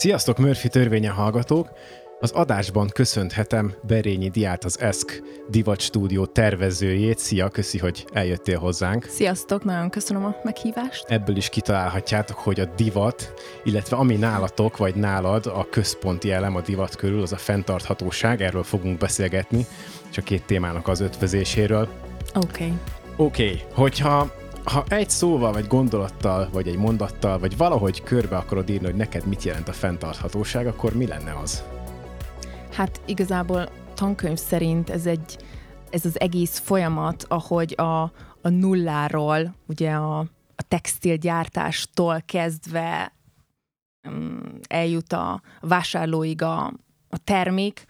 Sziasztok, Murphy törvénye hallgatók! Az adásban köszönhetem Berényi Diát, az ESK Divat Stúdió tervezőjét. Szia, köszi, hogy eljöttél hozzánk. Sziasztok, nagyon köszönöm a meghívást. Ebből is kitalálhatjátok, hogy a divat, illetve ami nálatok, vagy nálad a központi elem a divat körül, az a fenntarthatóság, erről fogunk beszélgetni, csak két témának az ötvözéséről. Oké. Okay. Oké, okay. hogyha ha egy szóval, vagy gondolattal, vagy egy mondattal, vagy valahogy körbe akarod írni, hogy neked mit jelent a fenntarthatóság, akkor mi lenne az? Hát igazából tankönyv szerint ez egy ez az egész folyamat, ahogy a, a nulláról, ugye a, a textilgyártástól kezdve um, eljut a vásárlóig a, a termék.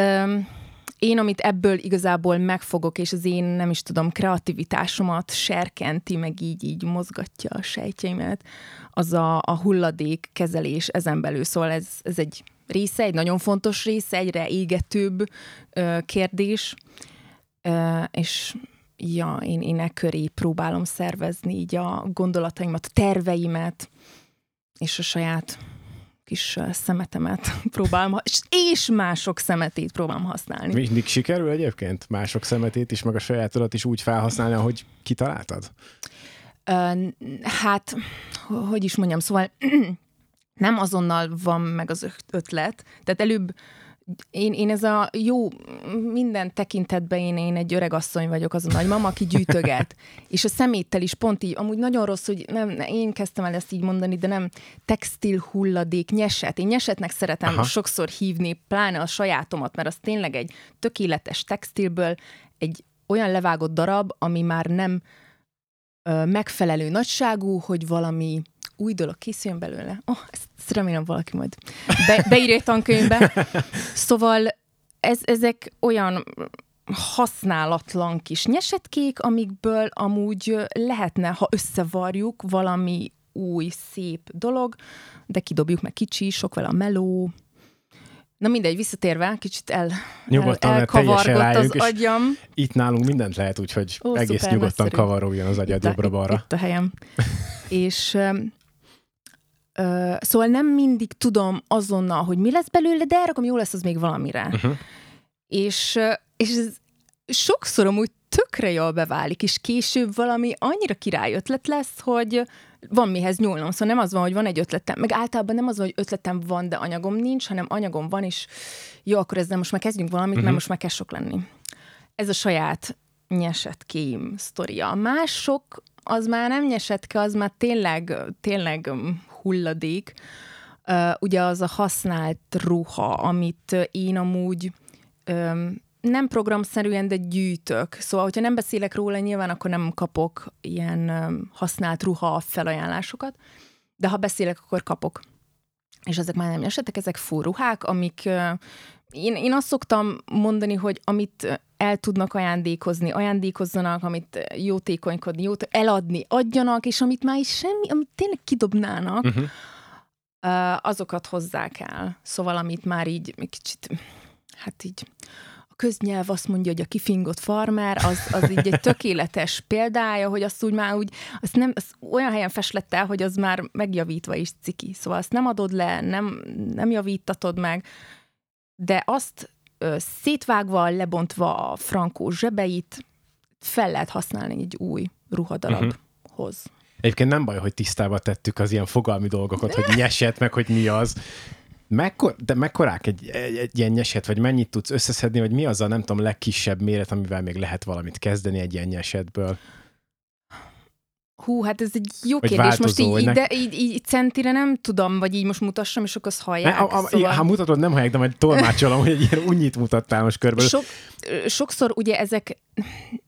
Um, én, amit ebből igazából megfogok, és az én, nem is tudom, kreativitásomat serkenti, meg így, így mozgatja a sejtjeimet, az a, a hulladék kezelés ezen belül. Szóval ez, ez egy része, egy nagyon fontos része, egyre égetőbb ö, kérdés, ö, és ja, én, én e köré próbálom szervezni így a gondolataimat, terveimet, és a saját kis szemetemet próbálom, és mások szemetét próbálom használni. Mindig sikerül egyébként mások szemetét is, meg a sajátodat is úgy felhasználni, ahogy kitaláltad? Hát, hogy is mondjam, szóval nem azonnal van meg az ötlet, tehát előbb én, én ez a jó, minden tekintetben én, én egy öreg asszony vagyok, az a nagymama, aki gyűjtöget. És a szeméttel is pont így, amúgy nagyon rossz, hogy nem, én kezdtem el ezt így mondani, de nem textil hulladék, nyeset. Én nyesetnek szeretem Aha. sokszor hívni, pláne a sajátomat, mert az tényleg egy tökéletes textilből egy olyan levágott darab, ami már nem ö, megfelelő nagyságú, hogy valami új dolog készüljön belőle. Oh, ezt, remélem valaki majd be, beírja egy tankönyvbe. Szóval ez, ezek olyan használatlan kis nyesetkék, amikből amúgy lehetne, ha összevarjuk, valami új, szép dolog, de kidobjuk meg kicsi, sok vele a meló. Na mindegy, visszatérve, kicsit el, nyugodtan, el, elkavargott az agyam. Itt nálunk mindent lehet, úgyhogy Ó, egész szuper, nyugodtan kavarogjon az agyad jobbra-balra. Itt, itt a helyem. és Uh, szóval nem mindig tudom azonnal, hogy mi lesz belőle, de elrakom, jó lesz az még valamire. Uh-huh. És, és ez sokszor amúgy tökre jól beválik, és később valami annyira király ötlet lesz, hogy van mihez nyúlnom. Szóval nem az van, hogy van egy ötletem, meg általában nem az van, hogy ötletem van, de anyagom nincs, hanem anyagom van, és jó, akkor ezzel most már kezdjünk valamit, uh-huh. mert most már kell sok lenni. Ez a saját nyesett kém sztoria. Mások, az már nem nyesetke, az már tényleg, tényleg hulladék, ugye az a használt ruha, amit én amúgy nem programszerűen, de gyűjtök. Szóval, hogyha nem beszélek róla, nyilván akkor nem kapok ilyen használt ruha felajánlásokat, de ha beszélek, akkor kapok. És ezek már nem esetek, ezek fúruhák, amik én, én azt szoktam mondani, hogy amit el tudnak ajándékozni, ajándékozzanak, amit jótékonykodni, jót eladni, adjanak, és amit már is semmi, amit tényleg kidobnának, uh-huh. azokat hozzák el. Szóval, amit már így kicsit, hát így a köznyelv azt mondja, hogy a kifingott farmer, az, az így egy tökéletes példája, hogy azt úgy már úgy, azt nem, azt olyan helyen feslett el, hogy az már megjavítva is ciki. Szóval azt nem adod le, nem, nem javítatod meg, de azt ö, szétvágva, lebontva a frankó zsebeit fel lehet használni egy új ruhadarabhoz. Uh-huh. Egyébként nem baj, hogy tisztába tettük az ilyen fogalmi dolgokat, hogy nyeset, meg hogy mi az. Mekkor, de mekkorák egy, egy, egy ilyen nyeset, vagy mennyit tudsz összeszedni, vagy mi az a nem tudom legkisebb méret, amivel még lehet valamit kezdeni egy ilyen nyesetből? Hú, hát ez egy jó vagy kérdés. Változó, most így, de így, így centire nem tudom, vagy így most mutassam, és akkor azt hallják. Ne, a, a, szóval... Ha mutatod, nem hallják, de majd tolmácsolom, hogy egy ilyen unnyit mutattál most körülbelül. Sok, sokszor ugye ezek...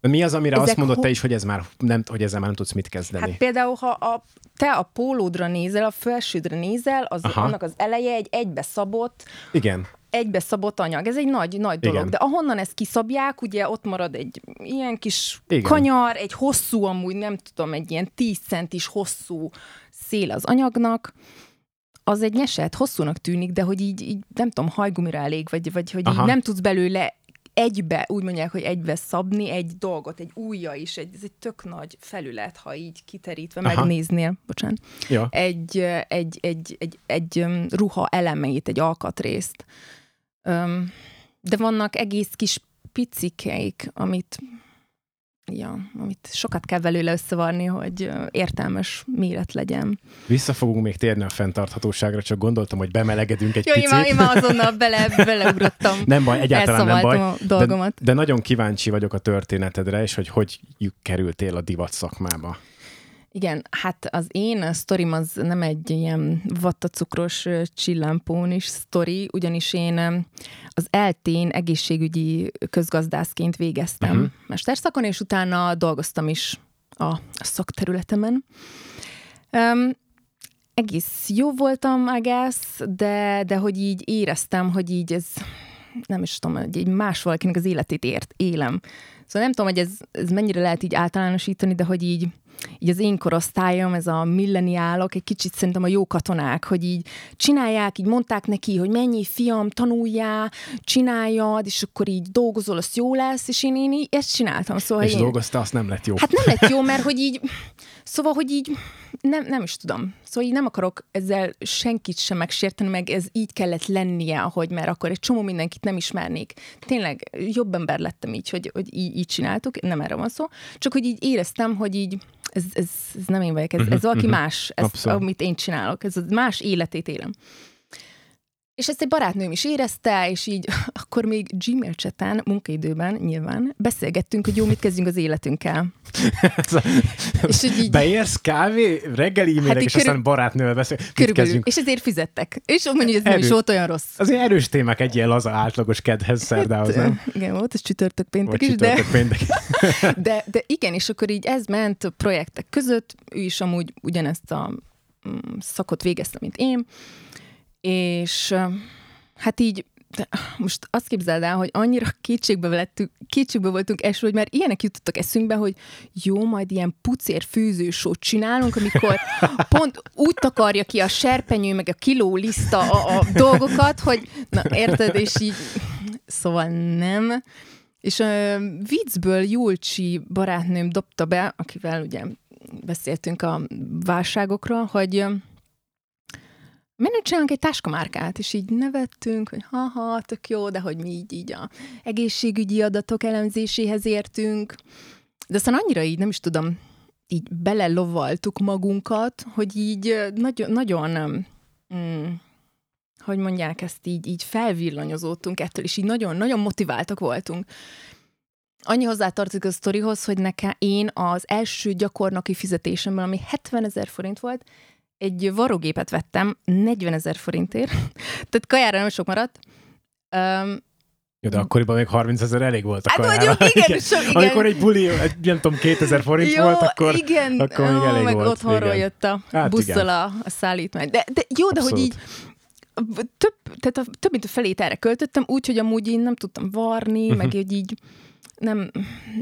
Mi az, amire ezek azt mondod ho... te is, hogy, ez már nem, hogy ezzel már nem tudsz mit kezdeni? Hát például, ha a, te a pólódra nézel, a felsődre nézel, az, annak az eleje egy egybeszabott... Igen egybe szabott anyag. Ez egy nagy, nagy dolog. Igen. De ahonnan ezt kiszabják, ugye ott marad egy ilyen kis Igen. kanyar, egy hosszú, amúgy nem tudom, egy ilyen 10 centis hosszú szél az anyagnak, az egy nyeset, hosszúnak tűnik, de hogy így, így nem tudom, hajgumira elég, vagy, vagy hogy így nem tudsz belőle egybe, úgy mondják, hogy egybe szabni egy dolgot, egy újja is, egy, ez egy tök nagy felület, ha így kiterítve Aha. megnéznél, bocsánat, ja. egy, egy, egy, egy, egy ruha elemeit, egy alkatrészt. De vannak egész kis picikeik, amit ja, amit sokat kell belőle összevarni, hogy értelmes méret legyen. Vissza fogunk még térni a fenntarthatóságra, csak gondoltam, hogy bemelegedünk egy Jó, picit. Jó, én már azonnal bele, beleugrottam. nem baj, egyáltalán nem baj. A dolgomat. De, de nagyon kíváncsi vagyok a történetedre, és hogy hogy kerültél a divat szakmába. Igen, hát az én sztorim az nem egy ilyen vattacukros csillámpónis sztori, ugyanis én az eltén egészségügyi közgazdászként végeztem uh-huh. mesterszakon, és utána dolgoztam is a szakterületemen. Um, egész jó voltam, I guess, de, de hogy így éreztem, hogy így ez nem is tudom, hogy egy más valakinek az életét ért, élem. Szóval nem tudom, hogy ez, ez mennyire lehet így általánosítani, de hogy így így az én korosztályom, ez a milleniálok, egy kicsit szerintem a jó katonák, hogy így csinálják, így mondták neki, hogy mennyi fiam, tanuljál, csináljad, és akkor így dolgozol, az jó lesz, és én, én így ezt csináltam. Szóval és én... dolgozta, azt nem lett jó. Hát nem lett jó, mert hogy így, szóval, hogy így nem, nem is tudom. Szóval így nem akarok ezzel senkit sem megsérteni, meg ez így kellett lennie, ahogy, mert akkor egy csomó mindenkit nem ismernék. Tényleg jobb ember lettem így, hogy, hogy így, így csináltuk, nem erre van szó. Csak hogy így éreztem, hogy így ez, ez, ez nem én vagyok, ez, ez valaki uh-huh. más, ez, Abszolút. amit én csinálok, ez más életét élem. És ezt egy barátnőm is érezte, és így akkor még Gmail cseten, munkaidőben nyilván beszélgettünk, hogy jó, mit kezdjünk az életünkkel. és hogy így, Beérsz kávé, reggeli e-mailek, hát és körül, aztán barátnővel beszél. Körülbelül. És ezért fizettek. És mondja, hogy ez Erő. nem is volt olyan rossz. Azért erős témák egy ilyen laza átlagos kedhez szerdához, hát, nem? Igen, volt, ez csütörtök péntek is, csütörtök de... péntek. de, de igen, és akkor így ez ment projektek között, ő is amúgy ugyanezt a mm, szakot végezte, mint én, és hát így most azt képzeld el, hogy annyira kétségbe, lettünk, kétségbe voltunk eső, hogy már ilyenek jutottak eszünkbe, hogy jó, majd ilyen pucér főzősót csinálunk, amikor pont úgy takarja ki a serpenyő, meg a kiló liszta a, a dolgokat, hogy na érted, és így szóval nem. És a viccből Julcsi barátnőm dobta be, akivel ugye beszéltünk a válságokról, hogy Menő csinálunk egy táskamárkát, és így nevettünk, hogy ha-ha, tök jó, de hogy mi így, így a egészségügyi adatok elemzéséhez értünk. De aztán annyira így, nem is tudom, így belelovaltuk magunkat, hogy így nagyon, nagyon mm, hogy mondják ezt így, így felvillanyozódtunk ettől, és így nagyon, nagyon motiváltak voltunk. Annyi hozzátartozik a sztorihoz, hogy nekem én az első gyakornoki fizetésemmel, ami 70 ezer forint volt, egy varrógépet vettem 40 ezer forintért, tehát kajára nem sok maradt. Um, jó, de akkoriban még 30 ezer elég volt a hát kajára. Mondjuk, igen, igen. Sok, igen. Amikor egy buli, egy, nem tudom, 2000 forint jó, volt, akkor, igen. akkor még elég meg volt. Otthonról jött a hát busszal a, a szállítmány. De, de jó, de hogy így több, tehát a, több mint a felét erre költöttem, úgy, hogy amúgy én nem tudtam varni, uh-huh. meg hogy így nem,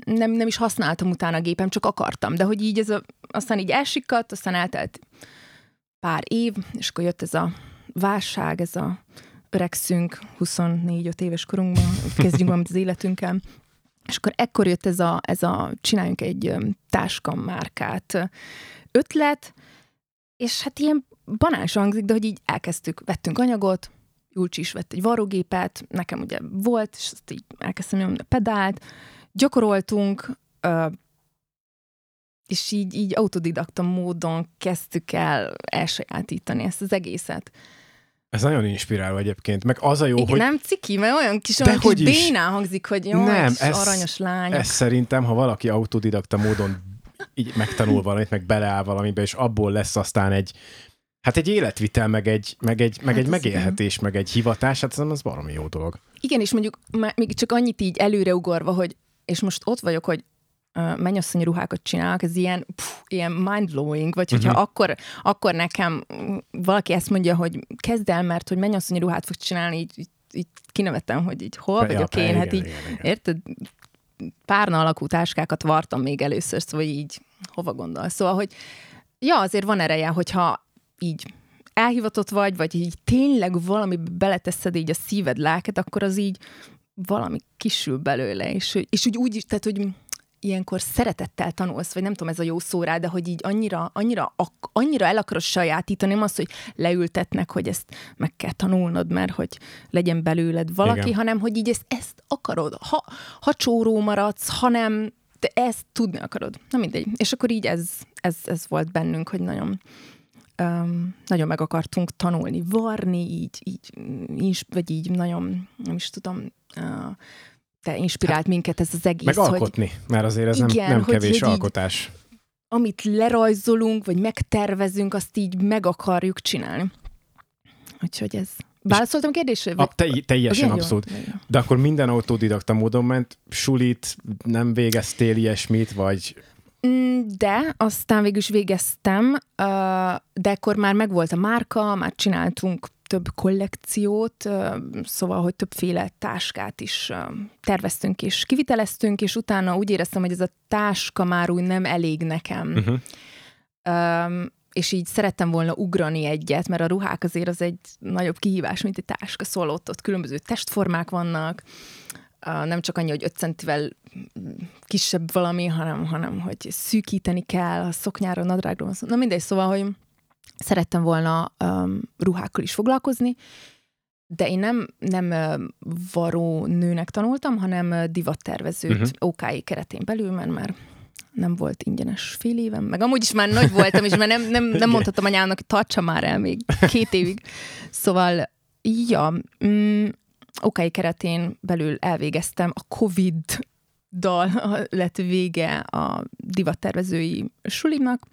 nem, nem is használtam utána a gépem, csak akartam. De hogy így ez a, aztán így elsikadt, aztán eltelt pár év, és akkor jött ez a válság, ez a öregszünk 24-5 éves korunkban, kezdjünk valamit az életünkkel, és akkor ekkor jött ez a, ez a csináljunk egy márkát ötlet, és hát ilyen banális hangzik, de hogy így elkezdtük, vettünk anyagot, Julcsi is vett egy varrógépet, nekem ugye volt, és azt így elkezdtem nyomni a pedált, gyakoroltunk, és így, így autodidakta módon kezdtük el elsajátítani ezt az egészet. Ez nagyon inspiráló egyébként, meg az a jó, Igen, hogy... Nem ciki, mert olyan kis, olyan kis bénán hangzik, hogy jó, nem, ez, aranyos lány. Ez szerintem, ha valaki autodidakta módon így megtanul valamit, meg beleáll valamibe, és abból lesz aztán egy, hát egy életvitel, meg egy, meg egy, meg hát egy megélhetés, igen. meg egy hivatás, hát ez az baromi jó dolog. Igen, és mondjuk még csak annyit így előreugorva, hogy és most ott vagyok, hogy mennyasszonyi ruhákat csinálnak, ez ilyen, pff, ilyen mind-blowing, vagy hogyha uh-huh. akkor, akkor nekem valaki ezt mondja, hogy kezd el, mert hogy mennyasszonyi ruhát fog csinálni, így, így, így kinevettem, hogy így hol ja, vagyok én, hát így, igen, igen. érted? Párna alakú táskákat vartam még először, szóval így hova gondol. Szóval, hogy ja, azért van ereje, hogyha így elhivatott vagy, vagy így tényleg valami beleteszed így a szíved, lelket, akkor az így valami kisül belőle, és, és úgy, úgy, tehát, hogy ilyenkor szeretettel tanulsz, vagy nem tudom, ez a jó szó rá, de hogy így annyira, annyira, annyira el akarod sajátítani, nem az, hogy leültetnek, hogy ezt meg kell tanulnod, mert hogy legyen belőled valaki, Igen. hanem hogy így ezt, ezt akarod. Ha, ha csóró maradsz, hanem te ezt tudni akarod. Na mindegy. És akkor így ez, ez, ez volt bennünk, hogy nagyon, um, nagyon meg akartunk tanulni, varni, így, így, így vagy így nagyon, nem is tudom, uh, te inspirált hát, minket ez az egész. Meg alkotni, hogy, mert azért ez igen, nem, nem kevés hogy alkotás. Így, amit lerajzolunk, vagy megtervezünk, azt így meg akarjuk csinálni. Úgyhogy ez... Válaszoltam kérdésre? A, te, teljesen abszolút. Jó. De akkor minden autodidakta módon ment, sulit, nem végeztél ilyesmit, vagy... Mm, de, aztán végül is végeztem, de akkor már megvolt a márka, már csináltunk több kollekciót, szóval, hogy többféle táskát is terveztünk és kiviteleztünk, és utána úgy éreztem, hogy ez a táska már úgy nem elég nekem. Uh-huh. Um, és így szerettem volna ugrani egyet, mert a ruhák azért az egy nagyobb kihívás, mint egy táska, szóval ott, ott különböző testformák vannak, nem csak annyi, hogy 5 centivel kisebb valami, hanem, hanem hogy szűkíteni kell a szoknyára, a nadrágról. Na mindegy, szóval, hogy szerettem volna um, ruhákkal is foglalkozni, de én nem, nem varó nőnek tanultam, hanem divattervezőt uh-huh. OK keretén belül, mert már nem volt ingyenes fél évem, meg amúgy is már nagy voltam, és már nem, nem, nem mondhatom anyának, hogy tartsa már el még két évig. Szóval, ja, mm, OK keretén belül elvégeztem a Covid dal lett vége a divattervezői sulimnak,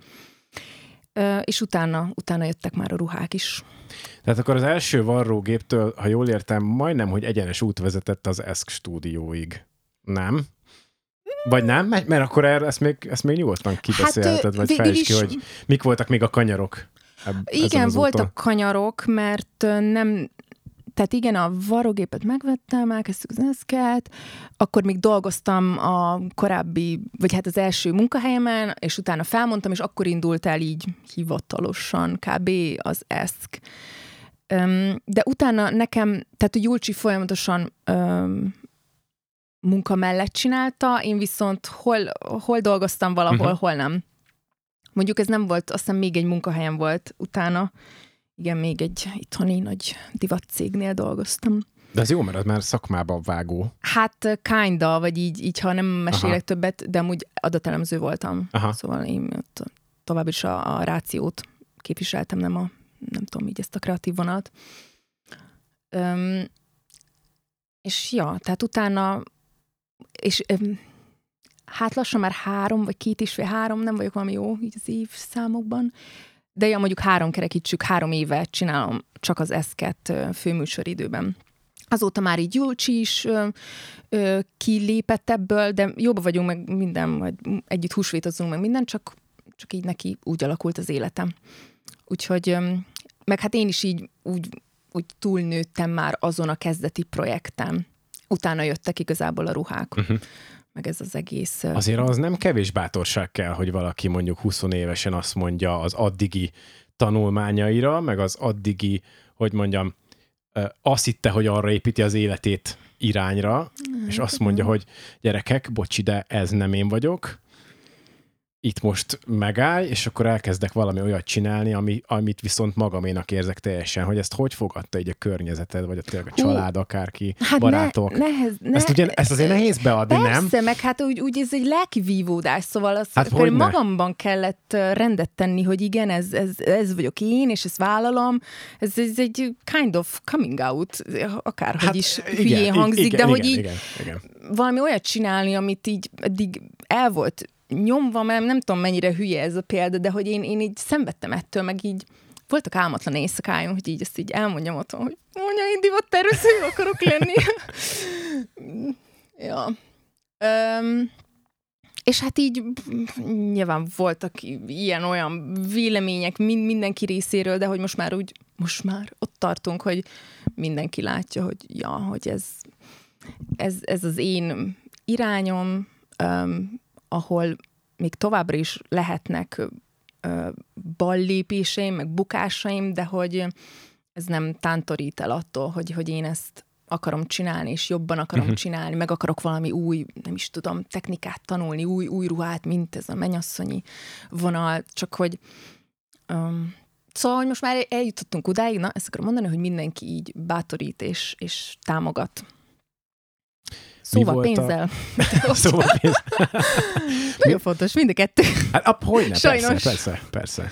és utána, utána jöttek már a ruhák is. Tehát akkor az első varrógéptől, ha jól értem, majdnem, hogy egyenes út vezetett az ESK stúdióig. Nem? Vagy nem? Mert akkor erre ezt még, ezt még nyugodtan kibeszélheted, hát, vagy fejtsd ki, hogy mik voltak még a kanyarok. Ebb, Igen, voltak úton. kanyarok, mert nem, tehát igen, a varrógépet megvettem, elkezdtük az eszket, akkor még dolgoztam a korábbi, vagy hát az első munkahelyemen, és utána felmondtam, és akkor indult el így hivatalosan kb. az eszk. De utána nekem, tehát a Julcsi folyamatosan munka mellett csinálta, én viszont hol, hol dolgoztam valahol, uh-huh. hol nem. Mondjuk ez nem volt, aztán még egy munkahelyem volt utána, igen, még egy itthoni nagy divatcégnél dolgoztam. De ez jó, mert az már szakmában vágó. Hát kinda, vagy így, így ha nem mesélek Aha. többet, de amúgy adatelemző voltam. Aha. Szóval én tovább is a, a rációt képviseltem, nem a, nem tudom, így ezt a kreatív vonalat. Öm, és ja, tehát utána, és öm, hát lassan már három, vagy két és fél három, nem vagyok valami jó így az év számokban, de ja, mondjuk három kerekítsük, három éve csinálom csak az eszket főműsoridőben. Azóta már így Julcsi is ö, ö, kilépett ebből, de jobban vagyunk meg minden, vagy együtt húsvétozunk meg minden, csak, csak így neki úgy alakult az életem. Úgyhogy, ö, meg hát én is így úgy, úgy túlnőttem már azon a kezdeti projektem. Utána jöttek igazából a ruhák. Uh-huh meg ez az egész... Azért az nem kevés bátorság kell, hogy valaki mondjuk 20 évesen azt mondja az addigi tanulmányaira, meg az addigi, hogy mondjam, azt hitte, hogy arra építi az életét irányra, és azt mondja, hogy gyerekek, bocsi, de ez nem én vagyok, itt most megállj, és akkor elkezdek valami olyat csinálni, ami, amit viszont magaménak érzek teljesen, hogy ezt hogy fogadta így a környezeted, vagy a, tényleg a család, akárki, hát barátok. Ne, nehez, ne, ezt, ugye, ezt azért nehéz beadni, persze, nem? Persze, meg hát úgy, úgy ez egy lelki vívódás, szóval az, hát akkor magamban kellett rendet tenni, hogy igen, ez, ez, ez vagyok én, és ezt vállalom. Ez, ez egy kind of coming out, akárhogy hát, is hülyén hangzik, igen, de igen, hogy így igen, igen. valami olyat csinálni, amit így eddig el volt nyomva, mert nem tudom mennyire hülye ez a példa, de hogy én, én így szenvedtem ettől, meg így voltak álmatlan éjszakáim, hogy így ezt így elmondjam otthon, hogy mondja, én divat tervező akarok lenni. ja. Um, és hát így nyilván voltak ilyen-olyan vélemények mind, mindenki részéről, de hogy most már úgy, most már ott tartunk, hogy mindenki látja, hogy ja, hogy ez, ez, ez az én irányom, um, ahol még továbbra is lehetnek ballépéseim, meg bukásaim, de hogy ez nem tántorít el attól, hogy, hogy én ezt akarom csinálni, és jobban akarom uh-huh. csinálni, meg akarok valami új, nem is tudom, technikát tanulni, új, új ruhát, mint ez a menyasszonyi vonal, csak hogy um, Szóval, hogy most már eljutottunk odáig, na, ezt akarom mondani, hogy mindenki így bátorít és, és támogat. Szóval pénzzel. A... szóval pénzzel. nagyon fontos, mind a kettő. Hát, ap, hogyne, Sajnos. persze, persze, persze.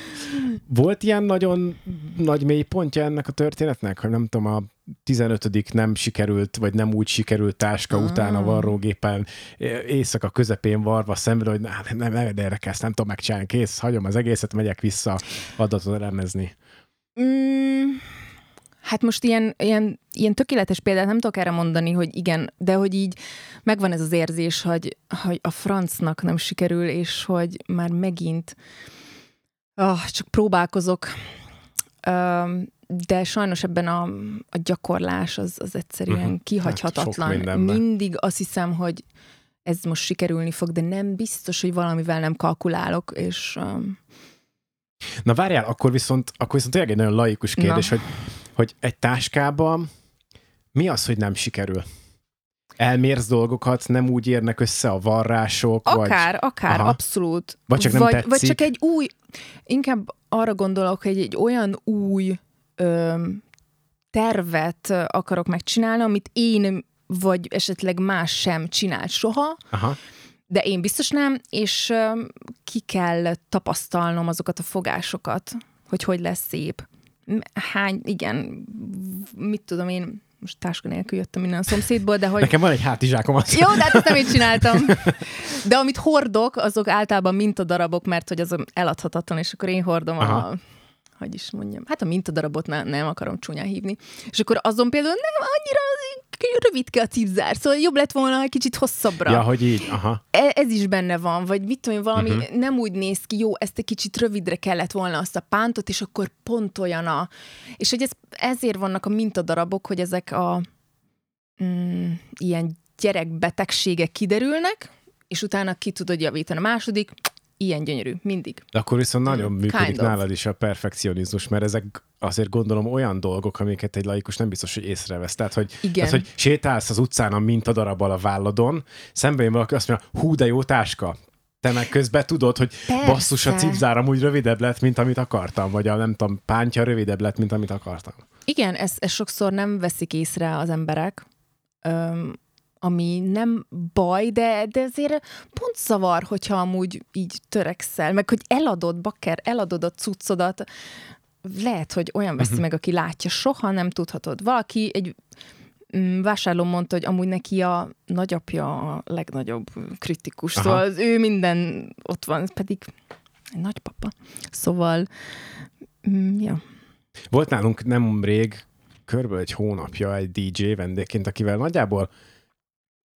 Volt ilyen nagyon nagy mély pontja ennek a történetnek, hogy nem tudom, a 15. nem sikerült, vagy nem úgy sikerült táska ah. után a varrógépen éjszaka közepén varva szemben, hogy nem, nem, nem érdekel, ezt nem tudom megcsinálni, kész, hagyom az egészet, megyek vissza adatot elemezni. Mm, hát most ilyen, ilyen, ilyen tökéletes példát nem tudok erre mondani, hogy igen, de hogy így megvan ez az érzés, hogy, hogy a francnak nem sikerül, és hogy már megint oh, csak próbálkozok. De sajnos ebben a, a gyakorlás az, az egyszerűen uh-huh. kihagyhatatlan. Hát Mindig azt hiszem, hogy ez most sikerülni fog, de nem biztos, hogy valamivel nem kalkulálok, és... Um... Na várjál, akkor viszont, akkor viszont tényleg egy nagyon laikus kérdés, hogy, hogy egy táskában mi az, hogy nem sikerül? Elmérsz dolgokat, nem úgy érnek össze a varrások? Akár, vagy... akár, Aha. abszolút. Vagy csak nem vagy, tetszik? Vagy csak egy új, inkább arra gondolok, hogy egy olyan új ö, tervet akarok megcsinálni, amit én vagy esetleg más sem csinált soha, Aha. de én biztos nem, és ö, ki kell tapasztalnom azokat a fogásokat, hogy hogy lesz szép. Hány, igen, mit tudom én, most táska nélkül jöttem innen a szomszédból, de hogy... Nekem van egy hátizsákom. Az. Jó, de hát ezt nem én csináltam. De amit hordok, azok általában mintadarabok, mert hogy az eladhatatlan, és akkor én hordom Aha. a hogy is mondjam, hát a mintadarabot nem, nem akarom csúnyán hívni. És akkor azon például nem annyira rövidke a cipzár, szóval jobb lett volna egy kicsit hosszabbra. Ja, hogy így, aha. E- ez is benne van, vagy mit tudom, valami uh-huh. nem úgy néz ki, jó, ezt egy kicsit rövidre kellett volna azt a pántot, és akkor pont olyan a... És hogy ez, ezért vannak a mintadarabok, hogy ezek a mm, ilyen gyerekbetegségek kiderülnek, és utána ki tudod javítani. A második, ilyen gyönyörű, mindig. De akkor viszont nagyon mm, működik kind of. nálad is a perfekcionizmus, mert ezek azért gondolom olyan dolgok, amiket egy laikus nem biztos, hogy észrevesz. Tehát, hogy, Igen. Tehát, hogy sétálsz az utcán a mintadarabbal a válladon, szembe jön valaki, azt mondja, hú, de jó táska, te meg közben tudod, hogy Persze. basszus a cipzár amúgy rövidebb lett, mint amit akartam, vagy a nem tudom, pántja rövidebb lett, mint amit akartam. Igen, ezt, ezt sokszor nem veszik észre az emberek. Öm, ami nem baj, de, de azért pont zavar, hogyha amúgy így törekszel, meg hogy eladod, bakker, eladod a cuccodat, lehet, hogy olyan veszi uh-huh. meg, aki látja, soha nem tudhatod. Valaki egy mm, vásárló mondta, hogy amúgy neki a nagyapja a legnagyobb kritikus, Aha. szóval ő minden ott van, pedig egy nagypapa. Szóval, mm, ja. Volt nálunk nem rég, körülbelül egy hónapja egy DJ vendégként, akivel nagyjából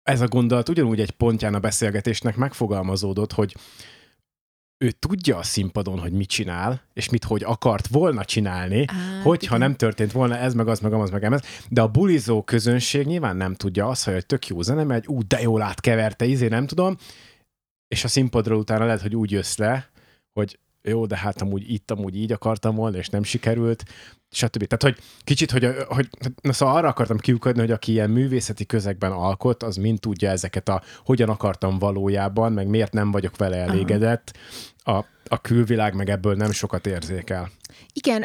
ez a gondolat ugyanúgy egy pontján a beszélgetésnek megfogalmazódott, hogy ő tudja a színpadon, hogy mit csinál, és mit hogy akart volna csinálni, Á, hogyha igen. nem történt volna ez, meg az, meg az, meg ez. De a bulizó közönség nyilván nem tudja azt, hogy tök jó zene megy, ú, de jól átkeverte, izé nem tudom, és a színpadról utána lehet, hogy úgy jössz le, hogy jó, de hát amúgy itt, amúgy így akartam volna, és nem sikerült, stb. Tehát, hogy kicsit, hogy, hogy na szóval arra akartam kiukadni, hogy aki ilyen művészeti közegben alkot, az mind tudja ezeket a hogyan akartam valójában, meg miért nem vagyok vele elégedett. A, a külvilág meg ebből nem sokat érzékel. Igen,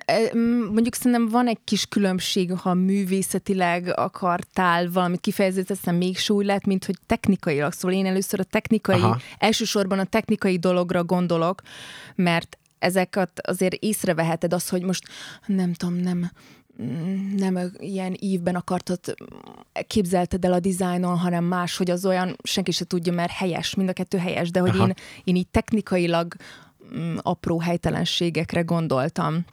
mondjuk szerintem van egy kis különbség, ha művészetileg akartál valamit kifejezni, aztán még súly lett, mint hogy technikailag. Szóval én először a technikai, Aha. elsősorban a technikai dologra gondolok, mert ezeket azért észreveheted az, hogy most nem tudom, nem, nem ilyen ívben akartad, képzelted el a dizájnon, hanem más, hogy az olyan, senki se tudja, mert helyes, mind a kettő helyes, de hogy én, én így technikailag mm, apró helytelenségekre gondoltam,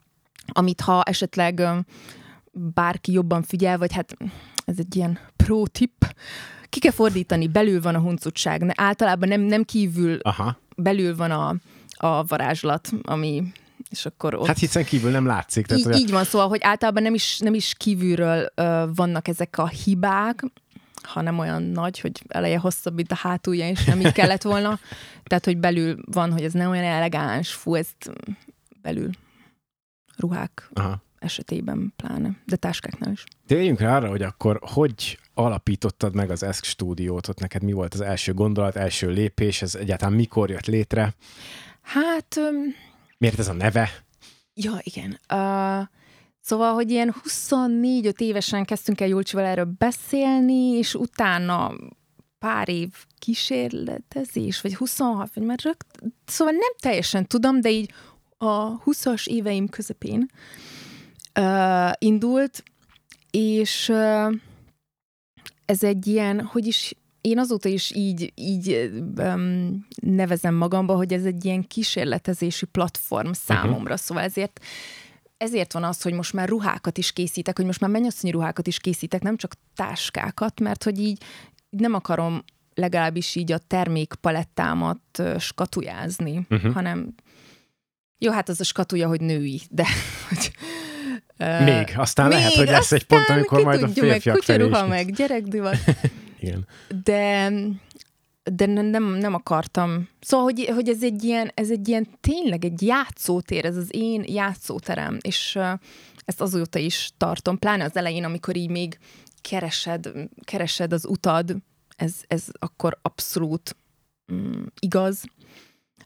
amit ha esetleg bárki jobban figyel, vagy hát ez egy ilyen pro tip, ki kell fordítani, belül van a huncutság, általában nem, nem kívül, Aha. belül van a, a varázslat, ami és akkor ott... Hát hiszen kívül nem látszik. Tehát így, olyan... így van, szóval, hogy általában nem is, nem is kívülről ö, vannak ezek a hibák, hanem olyan nagy, hogy eleje hosszabb, mint a hátulja, és nem így kellett volna. Tehát, hogy belül van, hogy ez nem olyan elegáns, fú, ezt belül ruhák Aha. esetében pláne, de táskáknál is. Térjünk rá arra, hogy akkor hogy alapítottad meg az ESK stúdiót, ott neked mi volt az első gondolat, első lépés, ez egyáltalán mikor jött létre? Hát... Um, Miért ez a neve? Ja, igen. Uh, szóval, hogy ilyen 24-5 évesen kezdtünk el Julcsival erről beszélni, és utána pár év kísérletezés, vagy 26, vagy már rögt, szóval nem teljesen tudom, de így a 20-as éveim közepén uh, indult, és uh, ez egy ilyen, hogy is én azóta is így, így um, nevezem magamba, hogy ez egy ilyen kísérletezési platform számomra, uh-huh. szóval ezért ezért van az, hogy most már ruhákat is készítek, hogy most már mennyasszonyi ruhákat is készítek, nem csak táskákat, mert hogy így nem akarom legalábbis így a termékpalettámat skatujázni, uh-huh. hanem jó, hát az a skatuja, hogy női, de hogy, még, aztán még, lehet, hogy lesz egy pont, amikor majd a férfiak meg, kutyaruha meg, gyerekdivat. Igen. De, de nem, nem akartam. Szóval, hogy, hogy ez, egy ilyen, ez egy ilyen tényleg egy játszótér, ez az én játszóterem, és ezt azóta is tartom, pláne az elején, amikor így még keresed, keresed az utad, ez, ez akkor abszolút mm, igaz,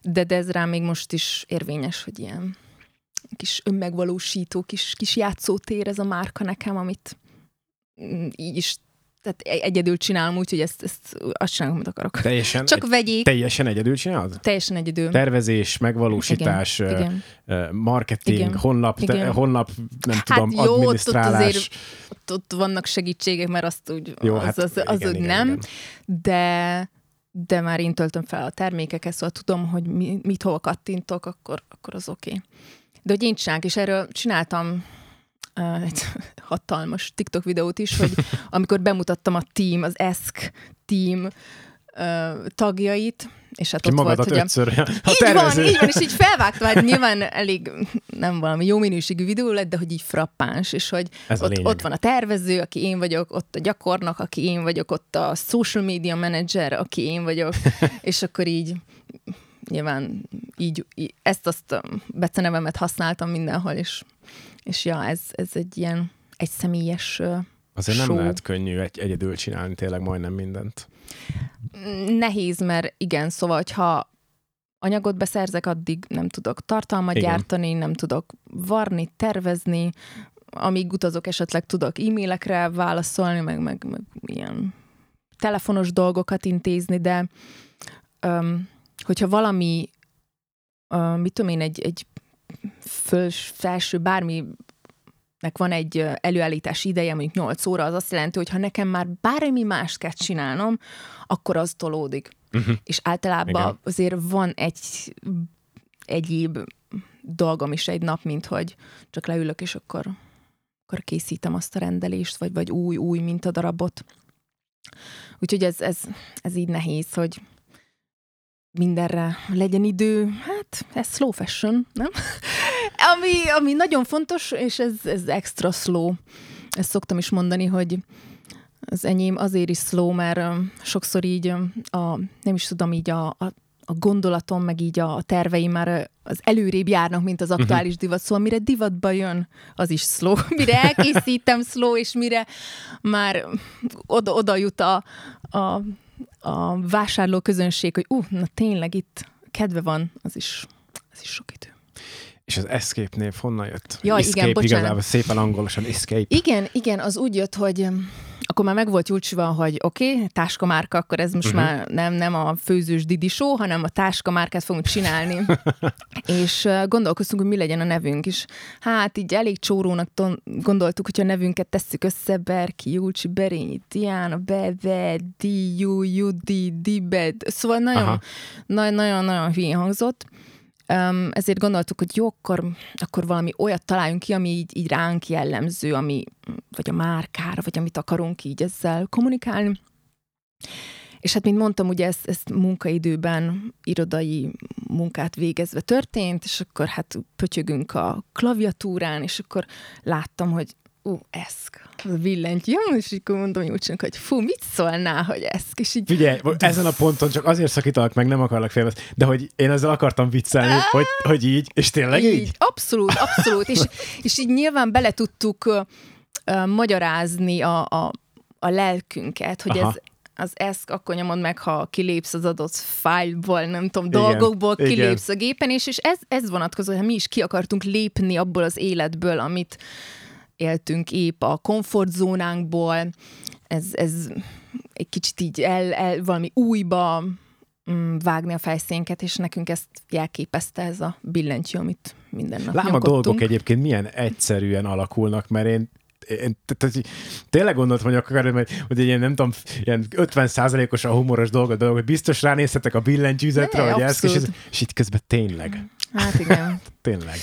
de, de ez rá még most is érvényes, hogy ilyen kis önmegvalósító, kis, kis játszótér ez a márka nekem, amit mm, így is tehát e- egyedül csinálom, úgyhogy ezt, ezt azt csinálom, amit akarok. Teljesen, Csak vegyék. Teljesen egyedül csinálod? Teljesen egyedül. Tervezés, megvalósítás, igen, igen. marketing, igen. honlap, igen. Te, honlap, nem hát tudom, jó, adminisztrálás. Ott, azért, ott, ott vannak segítségek, mert azt úgy, jó, az, hát, az, az, az igen, úgy igen, nem, igen. de de már én töltöm fel a termékeket, szóval tudom, hogy mi, mit hova kattintok, akkor, akkor az oké. Okay. De hogy én csinálok, és erről csináltam egy hatalmas TikTok videót is, hogy amikor bemutattam a team, az ESK team tagjait, és hát ott volt, hogy ötször, a, a így tervező. van, így van, és így felvágtam, hát nyilván elég, nem valami jó minőségű videó lett, de hogy így frappáns, és hogy ott, ott van a tervező, aki én vagyok, ott a gyakornok, aki én vagyok, ott a social media manager, aki én vagyok, és akkor így nyilván így, így ezt-azt becenevemet használtam mindenhol, és, és ja, ez, ez egy ilyen egy személyes Azért show. nem lehet könnyű egy, egyedül csinálni tényleg majdnem mindent. Nehéz, mert igen, szóval, hogyha anyagot beszerzek, addig nem tudok tartalmat igen. gyártani, nem tudok varni, tervezni, amíg utazok, esetleg tudok e-mailekre válaszolni, meg, meg, meg ilyen telefonos dolgokat intézni, de um, hogyha valami, uh, mit tudom én, egy, egy föls, felső, bármi van egy előállítási ideje, mondjuk 8 óra, az azt jelenti, hogy ha nekem már bármi mást kell csinálnom, akkor az tolódik. Uh-huh. És általában Igen. azért van egy egyéb dolgom is egy nap, mint hogy csak leülök, és akkor, akkor készítem azt a rendelést, vagy, vagy új, új mintadarabot. Úgyhogy ez, ez, ez így nehéz, hogy mindenre legyen idő. Hát, ez slow fashion, nem? ami, ami nagyon fontos, és ez, ez extra slow. Ezt szoktam is mondani, hogy az enyém azért is slow, mert sokszor így a, nem is tudom, így a, a, a gondolatom, meg így a, a terveim már az előrébb járnak, mint az mhm. aktuális divat. Szóval mire divatba jön, az is slow. Mire elkészítem slow, és mire már oda, oda jut a, a, a vásárló közönség, hogy uh, na tényleg itt kedve van, az is, az is sok idő. És az Escape név honnan jött? Ja, escape, igen, bocsánat. igazából szépen angolosan Escape. Igen, igen, az úgy jött, hogy akkor már meg volt Julcsival, hogy oké, okay, táskamárka, akkor ez most uh-huh. már nem, nem a főzős Didi show, hanem a táskamárkát fogunk csinálni. és gondolkoztunk, hogy mi legyen a nevünk is. Hát így elég csórónak ton- gondoltuk, hogy a nevünket tesszük össze, Berki, Julcsi, Berényi, Diana, Bebe, Di, Ju, Judi, Dibed. Szóval nagyon, nagyon, nagyon, nagyon hülyén hangzott. Um, ezért gondoltuk, hogy jó, akkor, akkor valami olyat találjunk ki, ami így, így ránk jellemző, ami, vagy a márkára, vagy amit akarunk így ezzel kommunikálni. És hát, mint mondtam, ugye ezt, ezt munkaidőben, irodai munkát végezve történt, és akkor hát pötyögünk a klaviatúrán, és akkor láttam, hogy ú, eszk. az billentyű, és akkor mondom Júlcsának, hogy fú, mit szólnál, hogy ez? És így, Figyelj, ezen a ponton csak azért szakítalak meg, nem akarlak félvezni, de hogy én ezzel akartam viccelni, hogy, hogy így, és tényleg így? így? Abszolút, abszolút, és, és így nyilván bele tudtuk uh, uh, magyarázni a, a, a lelkünket, hogy Aha. ez az eszk akkor nyomod meg, ha kilépsz az adott fájlból, nem tudom, igen, dolgokból kilépsz igen. a gépen, és, és ez, ez vonatkozó, hogy mi is ki akartunk lépni abból az életből, amit éltünk épp a komfortzónánkból, ez, ez egy kicsit így el, el valami újba mm, vágni a fejszénket, és nekünk ezt jelképezte ez a billentyű, amit minden nap Lám a dolgok egyébként milyen egyszerűen alakulnak, mert én én tényleg gondoltam, hogy akkor, hogy, hogy egy ilyen, nem tudom, ilyen 50 os a humoros dolog, dolog, hogy biztos ránézhetek a billentyűzetre, hogy ez, és, és itt közben tényleg. Hát igen. tényleg.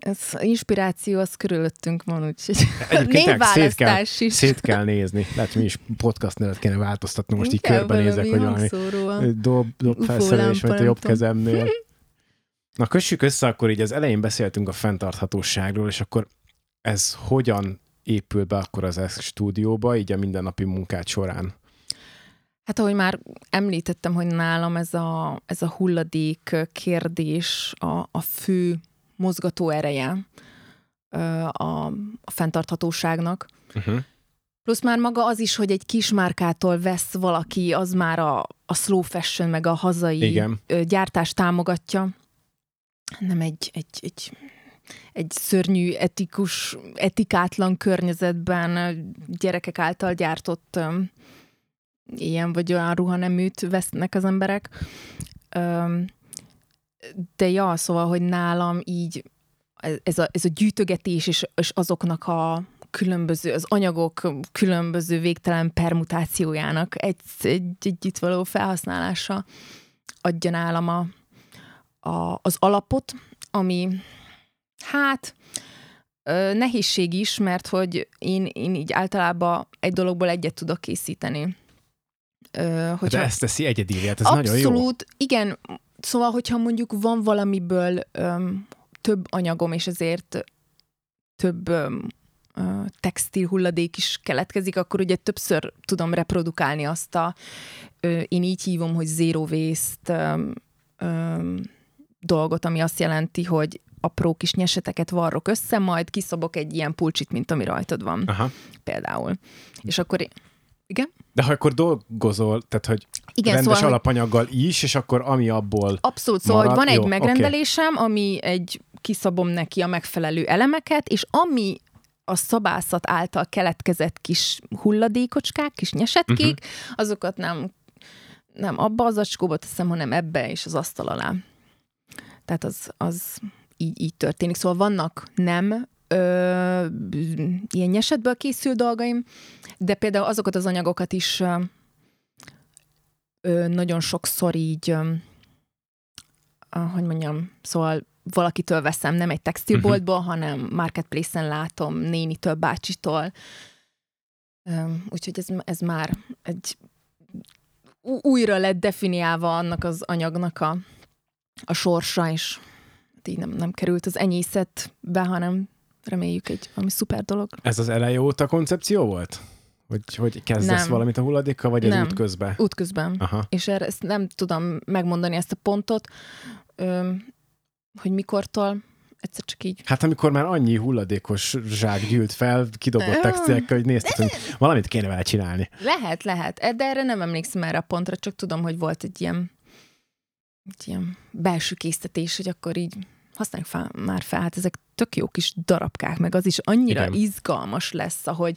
Ez inspiráció az körülöttünk van, úgyhogy névválasztás szét kell, is. Szét kell nézni. Lehet, mi is podcast nevet kéne változtatni, most így körbenézek, hogy valami dob, dob felszerelés, vagy a jobb kezemnél. Na, kössük össze, akkor így az elején beszéltünk a fenntarthatóságról, és akkor ez hogyan épül be akkor az ESK stúdióba, így a mindennapi munkát során? Hát ahogy már említettem, hogy nálam ez a, ez a hulladék kérdés a, a fő mozgató ereje a, a fenntarthatóságnak. Uh-huh. Plusz már maga az is, hogy egy kis márkától vesz valaki, az már a, a slow fashion, meg a hazai Igen. gyártást támogatja. Nem egy, egy, egy egy szörnyű, etikus, etikátlan környezetben gyerekek által gyártott um, ilyen vagy olyan ruhaneműt vesznek az emberek. Um, de ja, szóval, hogy nálam így ez a, ez a gyűjtögetés és, és azoknak a különböző, az anyagok különböző végtelen permutációjának egy, egy, egy itt való felhasználása adja nálam a, a, az alapot, ami Hát, nehézség is, mert hogy én, én így általában egy dologból egyet tudok készíteni. Ö, hogyha... De ezt teszi egyedi, hát ez Abszolút, nagyon jó. Abszolút, igen. Szóval, hogyha mondjuk van valamiből öm, több anyagom, és ezért több öm, ö, textil hulladék is keletkezik, akkor ugye többször tudom reprodukálni azt a, ö, én így hívom, hogy zero waste öm, öm, dolgot, ami azt jelenti, hogy apró kis nyeseteket varrok össze, majd kiszobok egy ilyen pulcsit, mint ami rajtad van. Aha. Például. És akkor igen? De ha akkor dolgozol, tehát hogy Igen, rendes szóval, alapanyaggal is, és akkor ami abból Abszolút, szóval marad, van egy jó, megrendelésem, okay. ami egy kiszabom neki a megfelelő elemeket, és ami a szabászat által keletkezett kis hulladékocskák, kis nyesetkék, uh-huh. azokat nem, nem abba az acskóba teszem, hanem ebbe és az asztal alá. Tehát az, az így, így történik. Szóval vannak nem ö, ilyen nyesetből készül dolgaim, de például azokat az anyagokat is ö, nagyon sokszor így, ö, hogy mondjam, szóval valakitől veszem, nem egy textilboltból, uh-huh. hanem marketplace-en látom, nénitől, bácsitól. Ö, úgyhogy ez, ez már egy újra lett definiálva annak az anyagnak a, a sorsa, és így nem, nem került az enyészetbe, hanem reméljük egy valami szuper dolog. Ez az eleje óta koncepció volt? Hogy, hogy kezdesz nem. valamit a hulladékkal, vagy ez nem. útközben? Útközben. Aha. És erre ezt nem tudom megmondani ezt a pontot, ö, hogy mikortól, egyszer csak így. Hát amikor már annyi hulladékos zsák gyűlt fel, kidobott textilekkel, hogy nézted, hogy valamit kéne vele csinálni. Lehet, lehet. De erre nem emlékszem erre a pontra, csak tudom, hogy volt egy ilyen egy ilyen belső késztetés, hogy akkor így használjuk fel, már fel, hát ezek tök jó kis darabkák, meg az is annyira Igen. izgalmas lesz, ahogy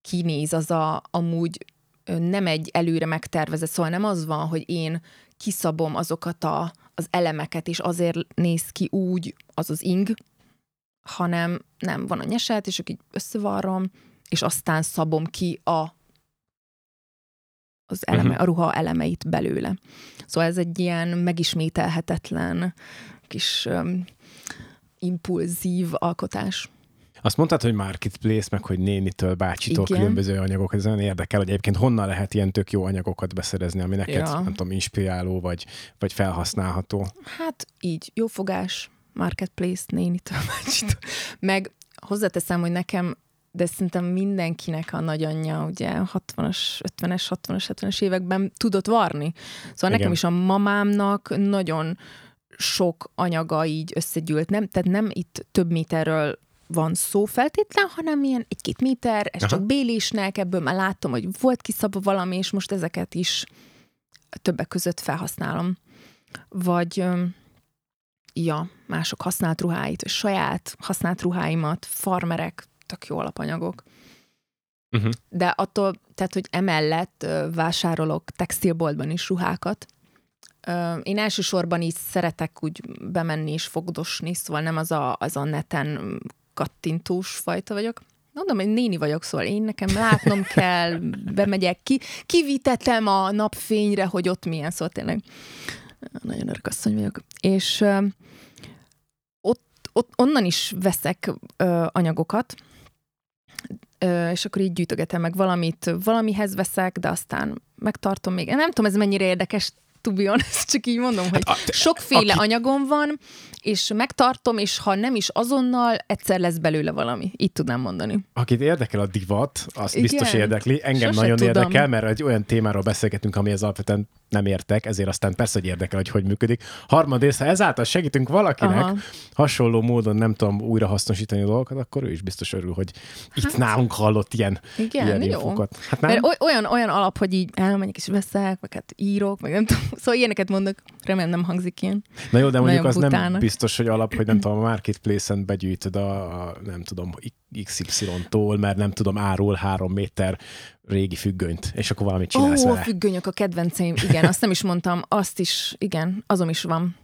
kinéz az a amúgy nem egy előre megtervezett, szóval nem az van, hogy én kiszabom azokat a, az elemeket, és azért néz ki úgy az az ing, hanem nem, van a nyeset, és így összevarrom, és aztán szabom ki a az eleme, uh-huh. a ruha elemeit belőle. Szóval ez egy ilyen megismételhetetlen kis um, impulzív alkotás. Azt mondtad, hogy marketplace, meg hogy nénitől, bácsitól Igen. különböző anyagok. Ez olyan érdekel, hogy egyébként honnan lehet ilyen tök jó anyagokat beszerezni, ami neked, ja. nem tudom, inspiráló, vagy, vagy felhasználható. Hát így, jó fogás, marketplace, nénitől, bácsitól. meg hozzáteszem, hogy nekem de szerintem mindenkinek a nagyanyja ugye 60-as, 50-es, 60-as, 70-es években tudott varni. Szóval Igen. nekem is a mamámnak nagyon sok anyaga így összegyűlt. Nem, tehát nem itt több méterről van szó feltétlen, hanem ilyen egy-két méter, ez Aha. csak bélésnek, ebből már láttam, hogy volt kiszabva valami, és most ezeket is többek között felhasználom. Vagy ja, mások használt ruháit, vagy saját használt ruháimat, farmerek, tök jó alapanyagok. Uh-huh. De attól, tehát, hogy emellett vásárolok textilboltban is ruhákat. Én elsősorban is szeretek úgy bemenni és fogdosni, szóval nem az a, az a neten kattintós fajta vagyok. Mondom, hogy néni vagyok, szóval én nekem látnom kell, bemegyek ki, kivitetem a napfényre, hogy ott milyen, szóval tényleg nagyon örök asszony vagyok. És ö, ott, ott onnan is veszek ö, anyagokat, ö, és akkor így gyűjtögetem meg valamit, valamihez veszek, de aztán megtartom még. Nem tudom, ez mennyire érdekes, to be honest, csak így mondom, hogy hát, sokféle aki... anyagom van, és megtartom, és ha nem is azonnal, egyszer lesz belőle valami. Így tudnám mondani. Akit érdekel a divat, azt Igen. biztos érdekli. Engem Sose nagyon tudom. érdekel, mert egy olyan témáról beszélgetünk, ami az alapvetően nem értek, ezért aztán persze, hogy érdekel, hogy hogy működik. Harmadrészt, ha ezáltal segítünk valakinek Aha. hasonló módon, nem tudom, újra hasznosítani a dolgokat, akkor ő is biztos örül, hogy itt hát, nálunk hallott ilyen, igen, ilyen jó. infokat. Hát nem? Mert olyan, olyan alap, hogy így elmegyek és veszek, vagy hát írok, meg nem tudom. Szóval ilyeneket mondok, remélem nem hangzik ilyen. Na jó, de mondjuk az butának. nem biztos, hogy alap, hogy nem tudom, a marketplace-en begyűjtöd a, a nem tudom, XY-tól, mert nem tudom, árul három méter régi függönyt, és akkor valamit csinálsz Ó, vele. a függönyök a kedvenceim, igen, azt nem is mondtam, azt is, igen, azon is van.